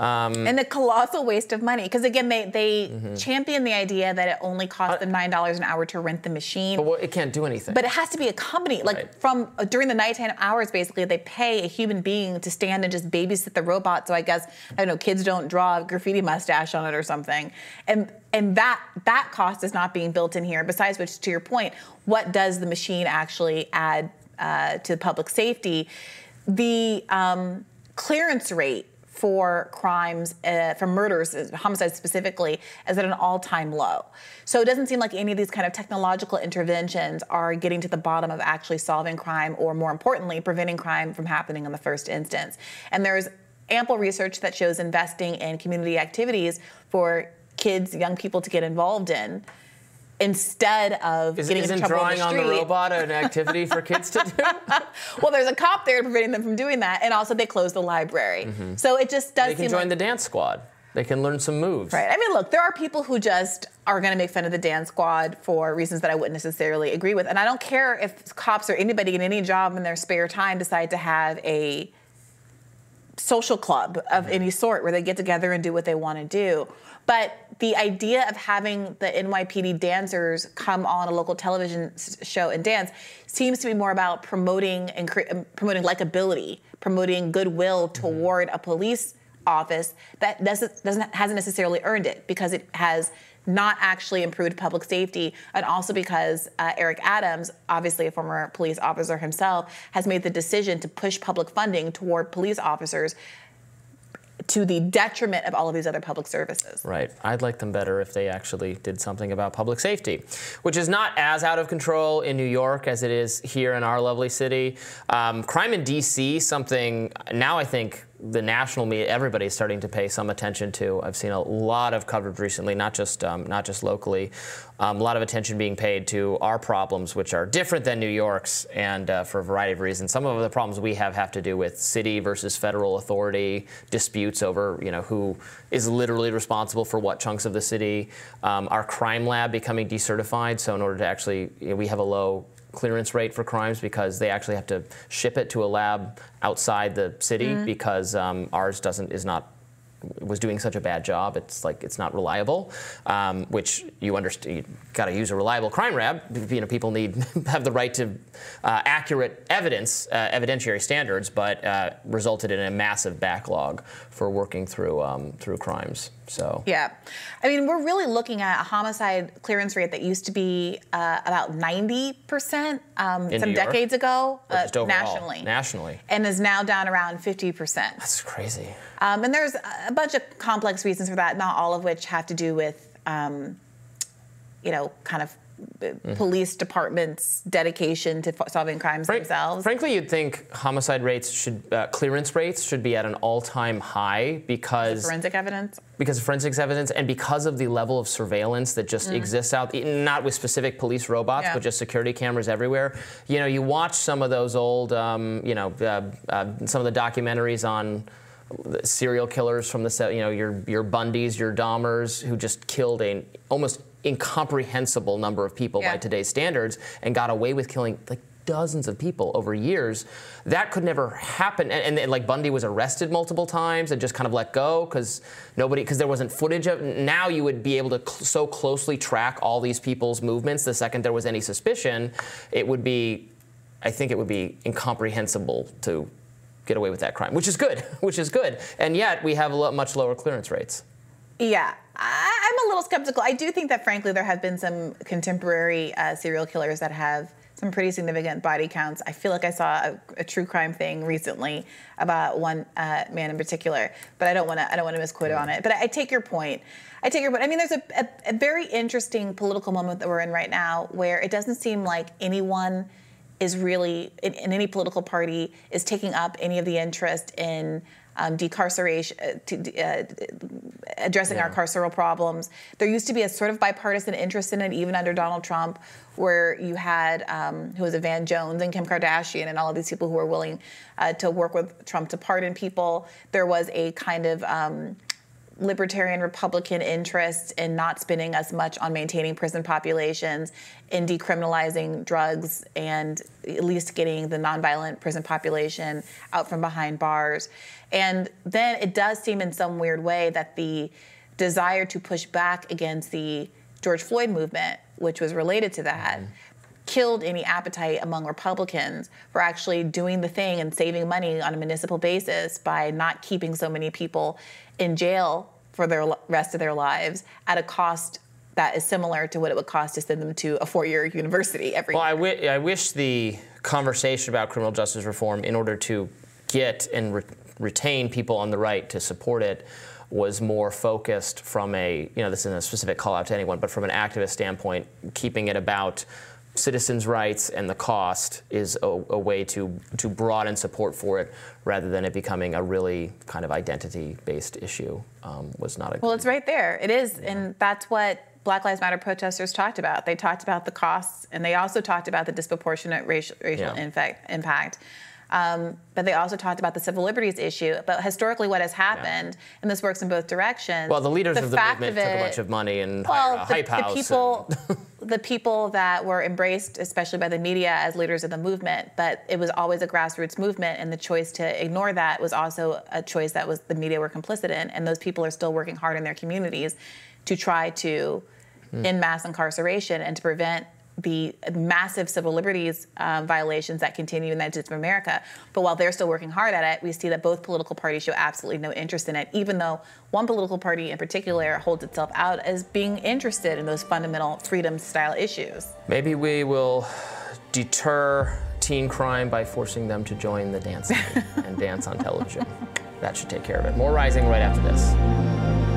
um, and the colossal waste of money. Because again they they Mm-hmm. champion the idea that it only costs them nine dollars an hour to rent the machine. But well, it can't do anything. But it has to be a company. Like Right. from uh, during the nighttime hours basically they pay a human being to stand and just babysit the robot. So i guess i don't know kids don't draw a graffiti mustache on it or something. And and that that cost is not being built in here. Besides which to your point what does the machine actually add uh, to public safety? The um, clearance rate for crimes, uh, for murders, homicides specifically, is at an all-time low. So it doesn't seem like any of these kind of technological interventions are getting to the bottom of actually solving crime, or more importantly, preventing crime from happening in the first instance. And there's ample research that shows investing in community activities for kids, young people to get involved in instead of Is, getting isn't into trouble drawing on on the the robot an activity for kids to do? <laughs> well, there's a cop there preventing them from doing that, and also they closed the library. So it just does Mm-hmm. they can join like, the dance squad. They can learn some moves. Right. I mean, look, there are people who just are going to make fun of the dance squad for reasons that I wouldn't necessarily agree with. And I don't care if cops or anybody in any job in their spare time decide to have a social club of any sort where they get together and do what they want to do. But the idea of having the NYPD dancers come on a local television s- show and dance seems to be more about promoting and cre- um, promoting likability, promoting goodwill toward a police office that doesn't, doesn't hasn't necessarily earned it because it has not actually improved public safety, and also because uh, Eric Adams, obviously a former police officer himself, has made the decision to push public funding toward police officers to the detriment of all of these other public services. Right. I'd like them better if they actually did something about public safety, which is not as out of control in New York as it is here in our lovely city. Um, crime in D.C., something now I think the national media, everybody's starting to pay some attention to. I've seen a lot of coverage recently, not just um, not just locally, um, a lot of attention being paid to our problems, which are different than New York's, and uh, for a variety of reasons. Some of the problems we have have to do with city versus federal authority disputes over, you know, who is literally responsible for what chunks of the city. Um, our crime lab becoming decertified, so in order to actually, you know, we have a low clearance rate for crimes because they actually have to ship it to a lab outside the city because um, ours doesn't is not was doing such a bad job. It's like it's not reliable, um, which you understand. You got to use a reliable crime lab. You know, people need <laughs> have the right to uh, accurate evidence, uh, evidentiary standards, but uh, resulted in a massive backlog for working through um, through crimes. So Yeah. I mean, we're really looking at a homicide clearance rate that used to be uh, about 90% um, some York? decades ago uh, overall, nationally. nationally, and is now down around 50%. that's crazy. Um, and there's a bunch of complex reasons for that, not all of which have to do with, um, you know, kind of uh, Mm-hmm. police departments' dedication to f- solving crimes Frank- themselves. Frankly, you'd think homicide rates should, uh, clearance rates should be at an all-time high because Forensic evidence. because of forensics evidence and because of the level of surveillance that just exists out not with specific police robots Yeah. but just security cameras everywhere you know you watch some of those old um, you know uh, uh, some of the documentaries on the serial killers from the you know your your Bundys your Dahmers who just killed a almost incomprehensible number of people by today's standards and got away with killing like dozens of people over years. That could never happen. And, and, and, like Bundy was arrested multiple times and just kind of let go because nobody, because there wasn't footage of. Now you would be able to cl- so closely track all these people's movements. The second there was any suspicion, it would be, I think it would be incomprehensible to get away with that crime, which is good, <laughs> which is good. And yet we have a lo- much lower clearance rates. Yeah, I, I'm a little skeptical. I do think that, frankly, there have been some contemporary uh, serial killers that have some pretty significant body counts. I feel like I saw a, a true crime thing recently about one uh, man in particular, but I don't want to. I don't want to misquote on it. But I, I take your point. I take your point. I mean, there's a, a, a very interesting political moment that we're in right now, where it doesn't seem like anyone is really in, in any political party is taking up any of the interest in um, decarceration, uh, to, uh, addressing our carceral problems. There used to be a sort of bipartisan interest in it, even under Donald Trump, where you had um, who was it, Van Jones and Kim Kardashian and all of these people who were willing uh, to work with Trump to pardon people. There was a kind of um, libertarian Republican interests in not spending as much on maintaining prison populations, in decriminalizing drugs, and at least getting the nonviolent prison population out from behind bars. And then it does seem in some weird way that the desire to push back against the George Floyd movement, which was related to that, mm-hmm. Killed any appetite among Republicans for actually doing the thing and saving money on a municipal basis by not keeping so many people in jail for the rest of their lives at a cost that is similar to what it would cost to send them to a four-year university every Well, I, year. wi- I wish the conversation about criminal justice reform, in order to get and re- retain people on the right to support it was more focused from a, you know, this isn't a specific call out to anyone, but from an activist standpoint, keeping it about citizens' rights and the cost is a, a, way to to broaden support for it rather than it becoming a really kind of identity-based issue. Um, was not a well. It's right there. It is, and that's what Black Lives Matter protesters talked about. They talked about the costs, and they also talked about the disproportionate racial, racial yeah. impact. Um, but they also talked about the civil liberties issue. But historically, what has happened, yeah. and this works in both directions. Well, the leaders the of the movement of it, took a bunch of money and well, hype the, house. The people, <laughs> <laughs> the people that were embraced, especially by the media, as leaders of the movement. But it was always a grassroots movement, and the choice to ignore that was also a choice that was the media were complicit in. And those people are still working hard in their communities to try to mm. end mass incarceration and to prevent the massive civil liberties uh, violations that continue in the United States of America. But while they're still working hard at it, we see that both political parties show absolutely no interest in it, even though one political party in particular holds itself out as being interested in those fundamental freedom style issues. Maybe we will deter teen crime by forcing them to join the dance and dance on television. <laughs> That should take care of it. More rising right after this.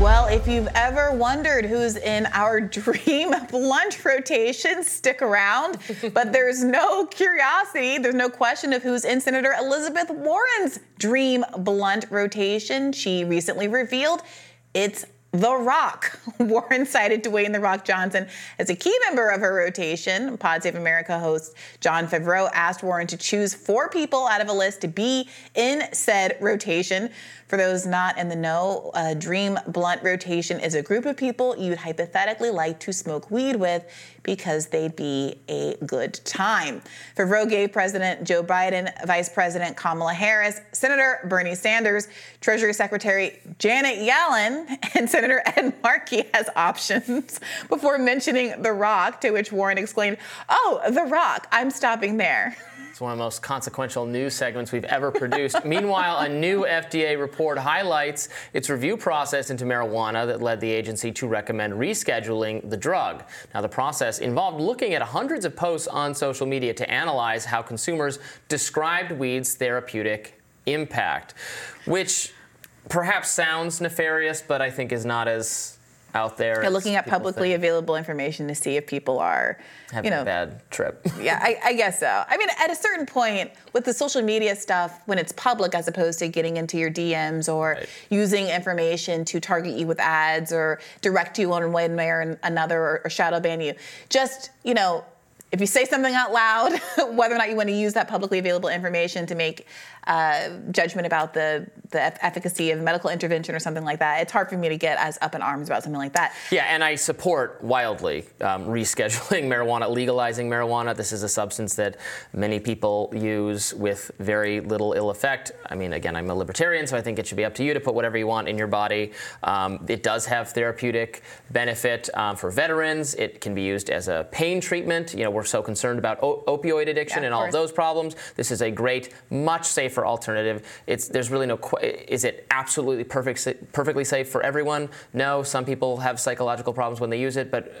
Well, if you've ever wondered who's in our <laughs> dream blunt rotation, stick around. <laughs> but there's no curiosity, there's no question of who's in Senator Elizabeth Warren's dream blunt rotation. She recently revealed it's the Rock. <laughs> Warren cited Dwayne The Rock Johnson as a key member of her rotation. Pod Save America host Jon Favreau asked Warren to choose four people out of a list to be in said rotation. For those not in the know, a Dream Blunt Rotation is a group of people you'd hypothetically like to smoke weed with because they'd be a good time. Favreau gave President Joe Biden, Vice President Kamala Harris, Senator Bernie Sanders, Treasury Secretary Janet Yellen, <laughs> and Senator Ed Markey has <laughs> options before mentioning The Rock, to which Warren exclaimed, Oh, The Rock, I'm stopping there. <laughs> It's one of the most consequential news segments we've ever produced. <laughs> Meanwhile, a new FDA report highlights its review process into marijuana that led the agency to recommend rescheduling the drug. Now, the process involved looking at hundreds of posts on social media to analyze how consumers described weed's therapeutic impact, which perhaps sounds nefarious, but I think is not as out there. You're looking at publicly think. available information to see if people are having you know, a bad trip. <laughs> yeah, I, I, guess so. I mean, at a certain point, with the social media stuff, when it's public as opposed to getting into your DMs or right. using information to target you with ads or direct you on one way or another or, or shadow ban you, just you know if you say something out loud, <laughs> whether or not you want to use that publicly available information to make uh, judgment about the the efficacy of medical intervention or something like that, it's hard for me to get as up in arms about something like that. Yeah, and I support wildly um, <laughs> rescheduling marijuana, legalizing marijuana. This is a substance that many people use with very little ill effect. I mean, again, I'm a libertarian, so I think it should be up to you to put whatever you want in your body. Um, it does have therapeutic benefit um, for veterans. It can be used as a pain treatment. You know, we're so concerned about o- opioid addiction yeah, and all of those problems. This is a great, much safer alternative. It's there's really no is it absolutely perfect, perfectly safe for everyone? No. Some people have psychological problems when they use it, but uh,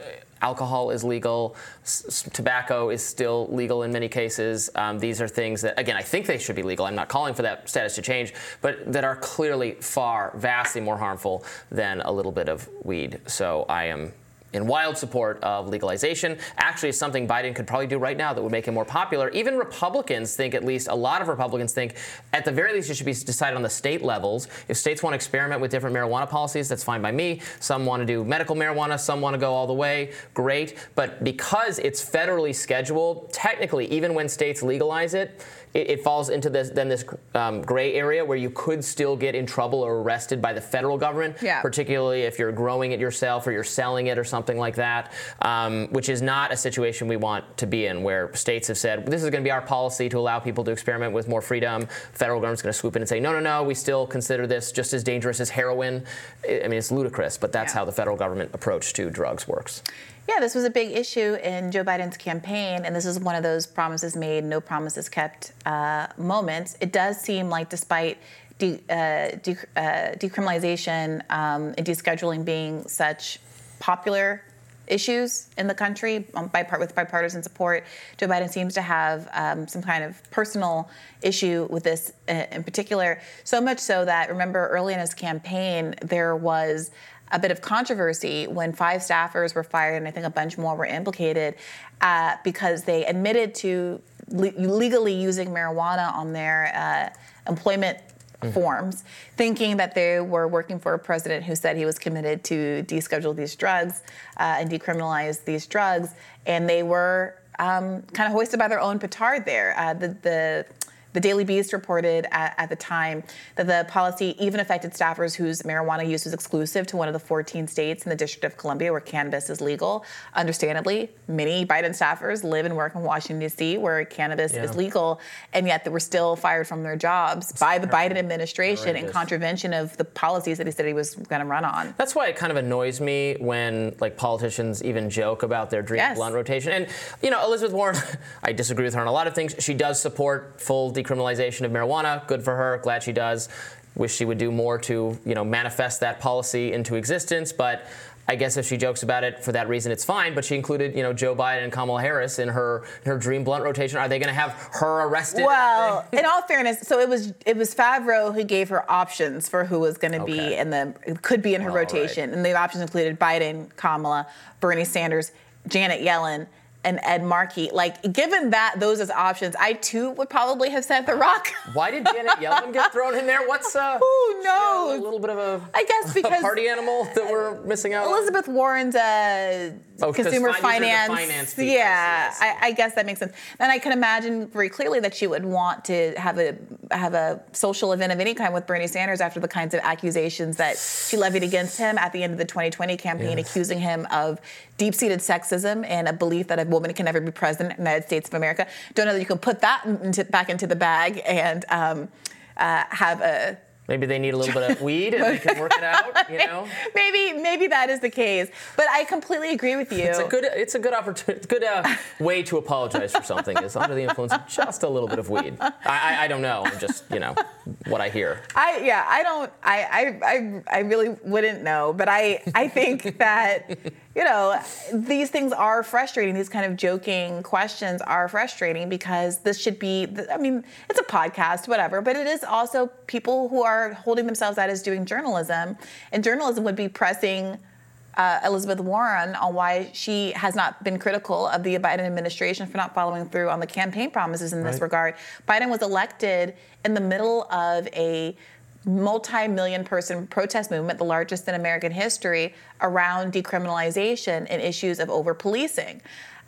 alcohol is legal, S- tobacco is still legal in many cases. Um, these are things that, again, I think they should be legal. I'm not calling for that status to change, but that are clearly far, vastly more harmful than a little bit of weed. So I am in wild support of legalization. Actually, something Biden could probably do right now that would make him more popular. Even Republicans think, at least a lot of Republicans think, at the very least, it should be decided on the state levels. If states want to experiment with different marijuana policies, that's fine by me. Some want to do medical marijuana, some want to go all the way. Great. But because it's federally scheduled, technically, even when states legalize it, it, it falls into this then this um, gray area where you could still get in trouble or arrested by the federal government, yeah. particularly if you're growing it yourself or you're selling it or something like that, um, which is not a situation we want to be in, where states have said this is going to be our policy to allow people to experiment with more freedom. Federal government's going to swoop in and say no, no, no, we still consider this just as dangerous as heroin. I mean, it's ludicrous, but that's yeah. how the federal government approach to drugs works. Yeah, this was a big issue in Joe Biden's campaign, and this is one of those promises made, no promises kept uh, moments. It does seem like, despite de- uh, de- uh, decriminalization um, and descheduling being such popular issues in the country um, with bipartisan support. Joe Biden seems to have um, some kind of personal issue with this uh, in particular. So much so that remember early in his campaign there was a bit of controversy when five staffers were fired and I think a bunch more were implicated uh, because they admitted to le- legally using marijuana on their uh, employment mm. forms, thinking that they were working for a president who said he was committed to deschedule these drugs uh, and decriminalize these drugs, and they were um, kind of hoisted by their own petard there. Uh, the, the the Daily Beast reported at, at, the time that the policy even affected staffers whose marijuana use was exclusive to one of the 14 states in the District of Columbia where cannabis is legal. Understandably, many Biden staffers live and work in Washington, D.C., where cannabis yeah. is legal, and yet they were still fired from their jobs by the Biden administration in contravention of the policies that he said he was going to run on. That's why it kind of annoys me when like politicians even joke about their dream yes. blunt rotation. And you know, Elizabeth Warren, <laughs> I disagree with her on a lot of things. She does support full decriminalization of marijuana. Good for her. Glad she does. Wish she would do more to, you know, manifest that policy into existence. But I guess if she jokes about it for that reason, it's fine. But she included, you know, Joe Biden and Kamala Harris in her her dream blunt rotation. Are they going to have her arrested? Well, <laughs> in all fairness, so it was it was Favreau who gave her options for who was going to okay. be in the could be in her rotation, right. and the options included Biden, Kamala, Bernie Sanders, Janet Yellen and Ed Markey. Like, given that those as options, I too would probably have said The Rock. Why did Janet <laughs> Yellen get thrown in there? What's uh? Who knows? A little bit of a I guess <laughs> because party animal that we're missing out. Elizabeth on? Warren's uh, oh, consumer finance. finance people, yeah, I, I, guess that makes sense. And I can imagine very clearly that she would want to have a have a social event of any kind with Bernie Sanders after the kinds of accusations that she levied against him at the end of the 2020 campaign, accusing him of deep-seated sexism and a belief that a woman can never be president in the United States of America. Don't know that you can put that into, back into the bag and um, uh, have a Maybe they need a little bit of <laughs> weed and they can work it out. You know. <laughs> maybe maybe that is the case. But I completely agree with you. It's a good it's a good opportunity. Good uh, way to apologize for something is under the influence of just a little bit of weed. I, I, I don't know. I'm just you know what I hear. I yeah. I don't. I I I, I really wouldn't know. But I I think that you know, these things are frustrating. These kind of joking questions are frustrating because this should be, I mean, it's a podcast, whatever, but it is also people who are holding themselves out as doing journalism. And journalism would be pressing uh, Elizabeth Warren on why she has not been critical of the Biden administration for not following through on the campaign promises in right. this regard. Biden was elected in the middle of a multi-million person protest movement, the largest in American history, around decriminalization and issues of over-policing.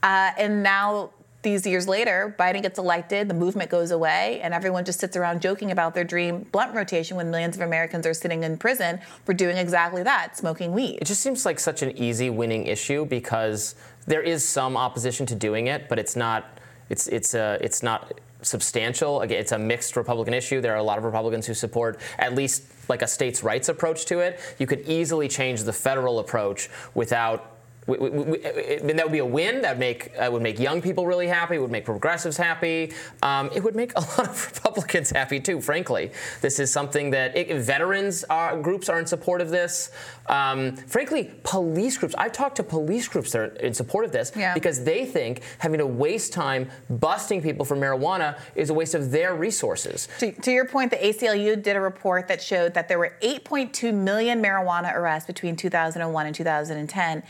Uh, and now, these years later, Biden gets elected, the movement goes away, and everyone just sits around joking about their dream blunt rotation when millions of Americans are sitting in prison for doing exactly that, smoking weed. It just seems like such an easy winning issue because there is some opposition to doing it, but it's not. It's it's uh, it's not substantial. It's a mixed Republican issue. There are a lot of Republicans who support at least like a states' rights approach to it. You could easily change the federal approach without we, we, we, that would be a win. That would make uh, would make young people really happy. It would make progressives happy. Um, it would make a <laughs> lot of Republicans happy too. Frankly, this is something that it, veterans are, groups are in support of this. Um, frankly, police groups. I've talked to police groups that are in support of this yeah. because they think having to waste time busting people for marijuana is a waste of their resources. To, to your point, the ACLU did a report that showed that there were 8.2 million marijuana arrests between 2001 and 2010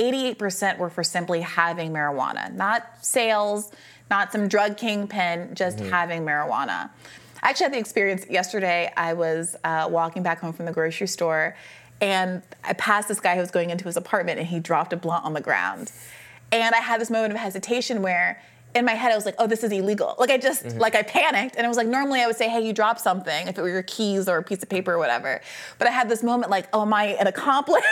88% were for simply having marijuana, not sales, not some drug kingpin, just mm-hmm. having marijuana. I actually had the experience yesterday. I was uh, walking back home from the grocery store and I passed this guy who was going into his apartment and he dropped a blunt on the ground. And I had this moment of hesitation where in my head I was like, oh, this is illegal. Like I just mm-hmm. like I panicked and it was like normally I would say, hey, you dropped something if it were your keys or a piece of paper or whatever. But I had this moment like, oh, am I an accomplice? <laughs> like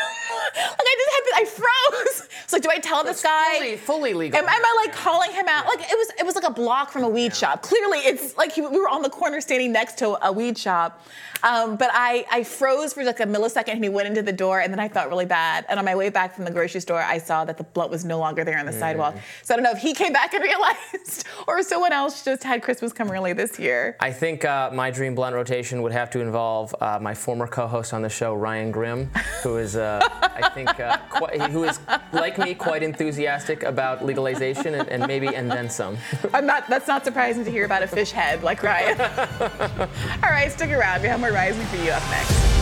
I just had to, I froze. <laughs> It's like, do I tell this guy? Fully, fully legal. Am, am, I like calling him out? Like it was it was like a block from a weed yeah. shop. Clearly it's like he, we were on the corner standing next to a weed shop. Um, but I, I froze for like a millisecond and he went into the door and then I felt really bad. And on my way back from the grocery store, I saw that the blunt was no longer there on the mm. sidewalk. So I don't know if he came back and realized <laughs> or someone else just had Christmas come early this year. I think uh, my dream blunt rotation would have to involve uh, my former co-host on the show, Ryan Grim, who is, uh, I think, uh, quite, who is like me, quite enthusiastic about legalization and, and maybe and then some. <laughs> I'm not. That's not surprising to hear about a fish head like Ryan. <laughs> All right, stick around. We have more rising for you up next.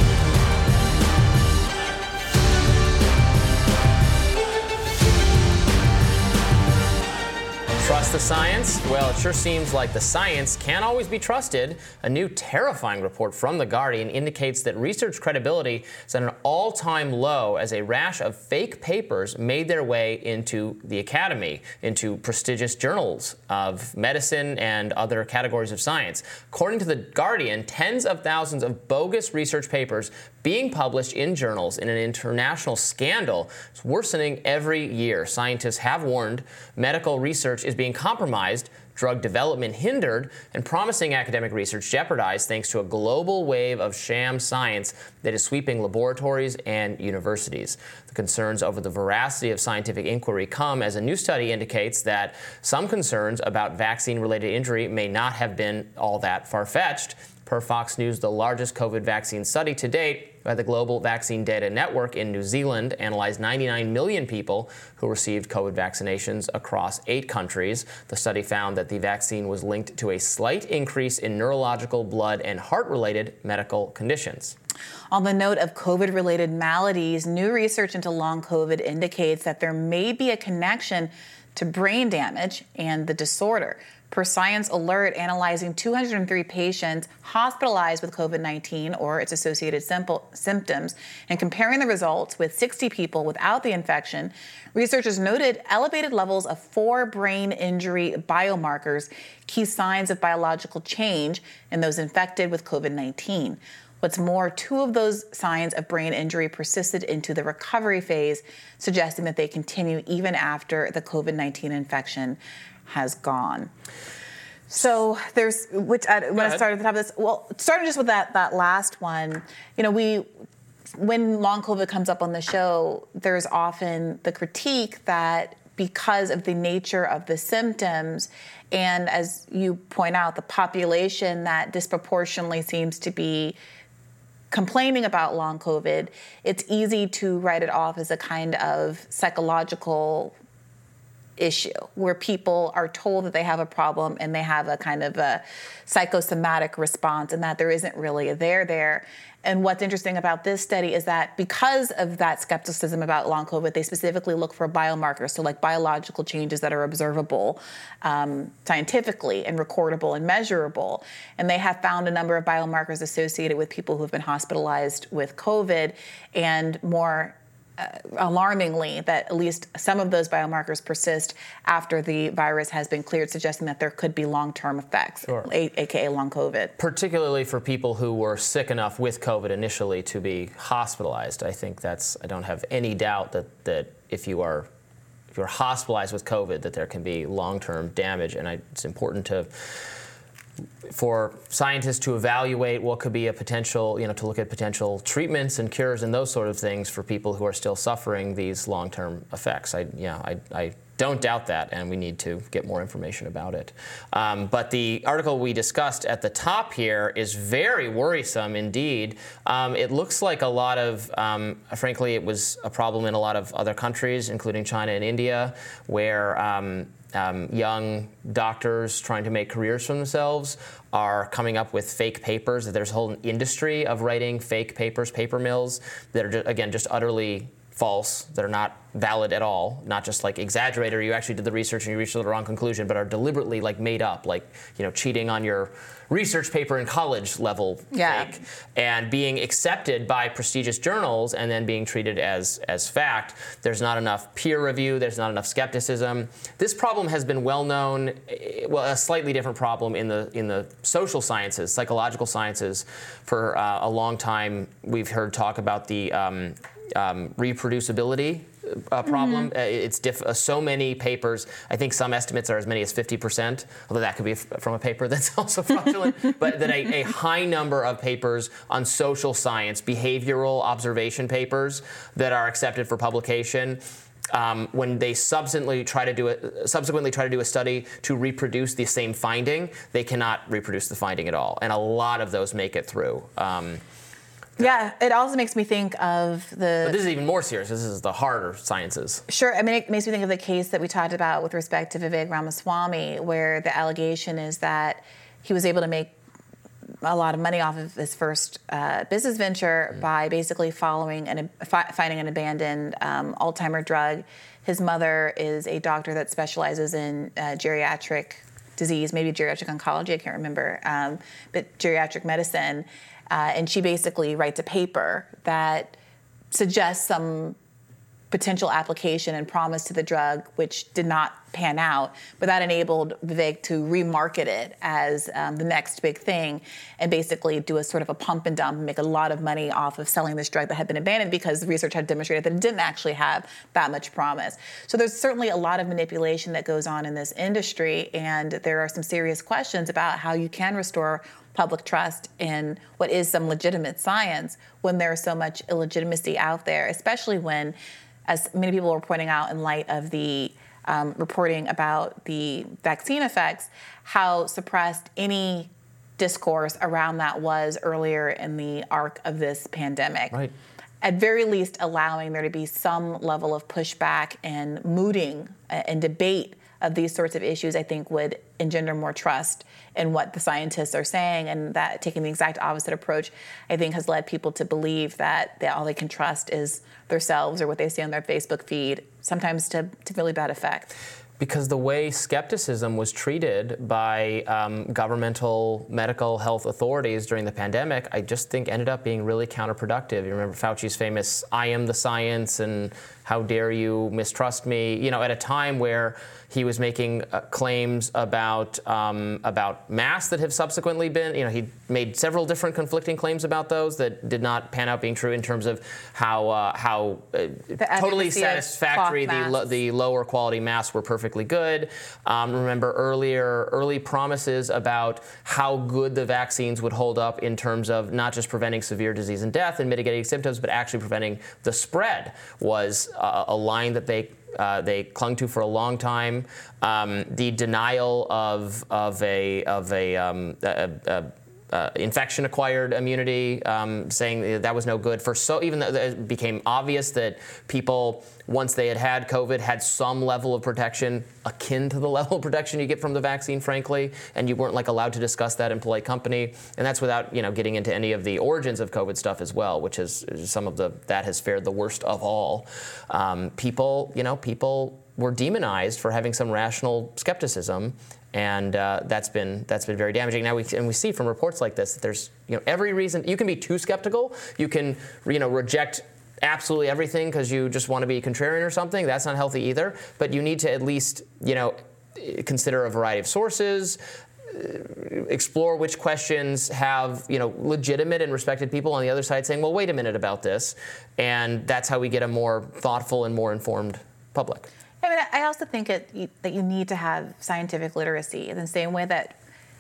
Trust the science? Well, it sure seems like the science can't always be trusted. A new terrifying report from The Guardian indicates that research credibility is at an all time low as a rash of fake papers made their way into the academy, into prestigious journals of medicine and other categories of science. According to The Guardian, tens of thousands of bogus research papers being published in journals in an international scandal is worsening every year. Scientists have warned medical research is being compromised, drug development hindered, and promising academic research jeopardized thanks to a global wave of sham science that is sweeping laboratories and universities. The concerns over the veracity of scientific inquiry come as a new study indicates that some concerns about vaccine related injury may not have been all that far fetched. Per Fox News, the largest COVID vaccine study to date by the Global Vaccine Data Network in New Zealand analyzed 99 million people who received COVID vaccinations across eight countries. The study found that the vaccine was linked to a slight increase in neurological, blood, and heart related medical conditions. On the note of COVID related maladies, new research into long COVID indicates that there may be a connection to brain damage and the disorder per Science Alert analyzing 203 patients hospitalized with COVID 19 or its associated simple symptoms and comparing the results with 60 people without the infection, researchers noted elevated levels of four brain injury biomarkers, key signs of biological change in those infected with COVID 19. What's more, two of those signs of brain injury persisted into the recovery phase, suggesting that they continue even after the COVID 19 infection has gone. So there's which I, when I started at the top of this, well, starting just with that that last one, you know, we when long COVID comes up on the show, there's often the critique that because of the nature of the symptoms, and as you point out, the population that disproportionately seems to be complaining about long COVID, it's easy to write it off as a kind of psychological issue where people are told that they have a problem and they have a kind of a psychosomatic response and that there isn't really a there there. And what's interesting about this study is that because of that skepticism about long COVID, they specifically look for biomarkers, so like biological changes that are observable um, scientifically and recordable and measurable. And they have found a number of biomarkers associated with people who have been hospitalized with COVID and more uh, alarmingly that at least some of those biomarkers persist after the virus has been cleared, suggesting that there could be long term effects, sure. a- aka long COVID. Particularly for people who were sick enough with COVID initially to be hospitalized. I think that's, I don't have any doubt that, that if you are if you're hospitalized with COVID, that there can be long term damage. And I, it's important to for scientists to evaluate what could be a potential, you know, to look at potential treatments and cures and those sort of things for people who are still suffering these long-term effects. I, yeah, I, I don't doubt that, and we need to get more information about it. Um, but the article we discussed at the top here is very worrisome indeed. Um, it looks like a lot of, um, frankly, it was a problem in a lot of other countries, including China and India, where um, young doctors trying to make careers for themselves are coming up with fake papers. There's a whole industry of writing fake papers, paper mills that are, just, again, just utterly false, that are not valid at all, not just like exaggerated or you actually did the research and you reached the wrong conclusion, but are deliberately like made up, like, you know, cheating on your research paper in college level yeah. fake and being accepted by prestigious journals and then being treated as as fact. There's not enough peer review, there's not enough skepticism. This problem has been well known, eh, well, a slightly different problem in the in the social sciences, psychological sciences for uh, a long time. We've heard talk about the um, um, reproducibility uh, problem. Mm-hmm. Uh, it's diff- uh, so many papers. I think some estimates are as many as 50%, although that could be f- from a paper <laughs> that's also fraudulent. <laughs> but that a, a, high number of papers on social science, behavioral observation papers that are accepted for publication. Um, when they subsequently try to do a, subsequently try to do a study to reproduce the same finding, they cannot reproduce the finding at all, and a lot of those make it through. Um, Yeah, it also makes me think of the. But this is even more serious. This is the harder sciences. Sure. I mean, it makes me think of the case that we talked about with respect to Vivek Ramaswamy, where the allegation is that he was able to make a lot of money off of his first uh, business venture mm. by basically following and fi- finding an abandoned um, Alzheimer drug. His mother is a doctor that specializes in uh, geriatric disease, maybe geriatric oncology, I can't remember, um, but geriatric medicine. Uh, and she basically writes a paper that suggests some potential application and promise to the drug, which did not pan out. But that enabled Vivek to remarket it as um, the next big thing and basically do a sort of a pump and dump and make a lot of money off of selling this drug that had been abandoned because research had demonstrated that it didn't actually have that much promise. So there's certainly a lot of manipulation that goes on in this industry, and there are some serious questions about how you can restore public trust in what is some legitimate science when there's so much illegitimacy out there, especially when as many people were pointing out in light of the um, reporting about the vaccine effects, how suppressed any discourse around that was earlier in the arc of this pandemic. Right. At very least, allowing there to be some level of pushback and mooting uh, and debate of these sorts of issues, I think would engender more trust in what the scientists are saying. And that taking the exact opposite approach, I think, has led people to believe that they, all they can trust is themselves or what they see on their Facebook feed, sometimes to, to really bad effect because the way skepticism was treated by um, governmental medical health authorities during the pandemic, I just think ended up being really counterproductive. You remember Fauci's famous "I am the science" and "How dare you mistrust me?" You know, at a time where he was making uh, claims about um, about masks that have subsequently been. You know, he made several different conflicting claims about those that did not pan out being true in terms of how uh, how uh, totally satisfactory the lo- the lower quality masks were perfectly good. Um, remember earlier early promises about how good the vaccines would hold up in terms of not just preventing severe disease and death and mitigating symptoms, but actually preventing the spread was uh, a line that they uh, they clung to for a long time. Um, the denial of, of a, of a, um, a, a uh, infection acquired immunity, um, saying that was no good for so even though it became obvious that people once they had had COVID had some level of protection akin to the <laughs> level of protection you get from the vaccine, frankly, and you weren't like allowed to discuss that in polite company, and that's without you know getting into any of the origins of COVID stuff as well, which is some of the that has fared the worst of all. Um, people, you know, people were demonized for having some rational skepticism, and uh, that's been that's been very damaging. Now we and we see from reports like this that there's you know every reason you can be too skeptical, you can you know reject absolutely everything because you just want to be contrarian or something. That's not healthy either. But you need to at least you know consider a variety of sources. Uh, explore which questions have you know legitimate and respected people on the other side saying, "Well, wait a minute about this," and that's how we get a more thoughtful and more informed public. I mean, I also think it, that you need to have scientific literacy in the same way that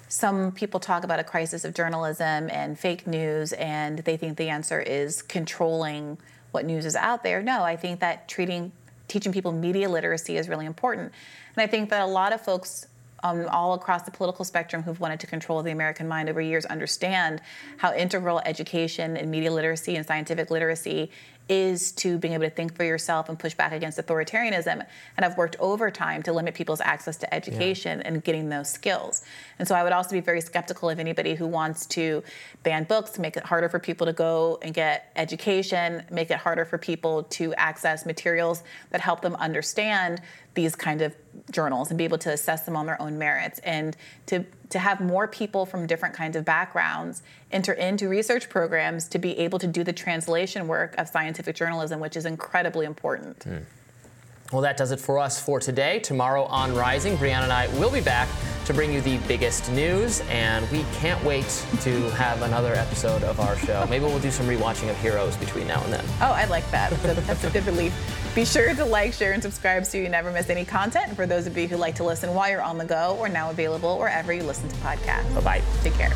some people talk about a crisis of journalism and fake news, and they think the answer is controlling what news is out there. No, I think that treating, teaching people media literacy is really important. And I think that a lot of folks um, all across the political spectrum who've wanted to control the American mind over years understand how integral education and media literacy and scientific literacy is to being able to think for yourself and push back against authoritarianism. And I've worked overtime to limit people's access to education yeah. and getting those skills. And so I would also be very skeptical of anybody who wants to ban books, make it harder for people to go and get education, make it harder for people to access materials that help them understand these kind of journals and be able to assess them on their own merits and to to have more people from different kinds of backgrounds enter into research programs to be able to do the translation work of scientific journalism which is incredibly important. Mm. Well, that does it for us for today. Tomorrow on Rising, Briahna and I will be back to bring you the biggest news, and we can't wait to have another episode of our show. Maybe we'll do some rewatching of Heroes between now and then. Oh, I like that. That's a, good relief. Be sure to like, share, and subscribe so you never miss any content. For those of you who like to listen while you're on the go, we're now available wherever you listen to podcasts. Bye bye. Take care.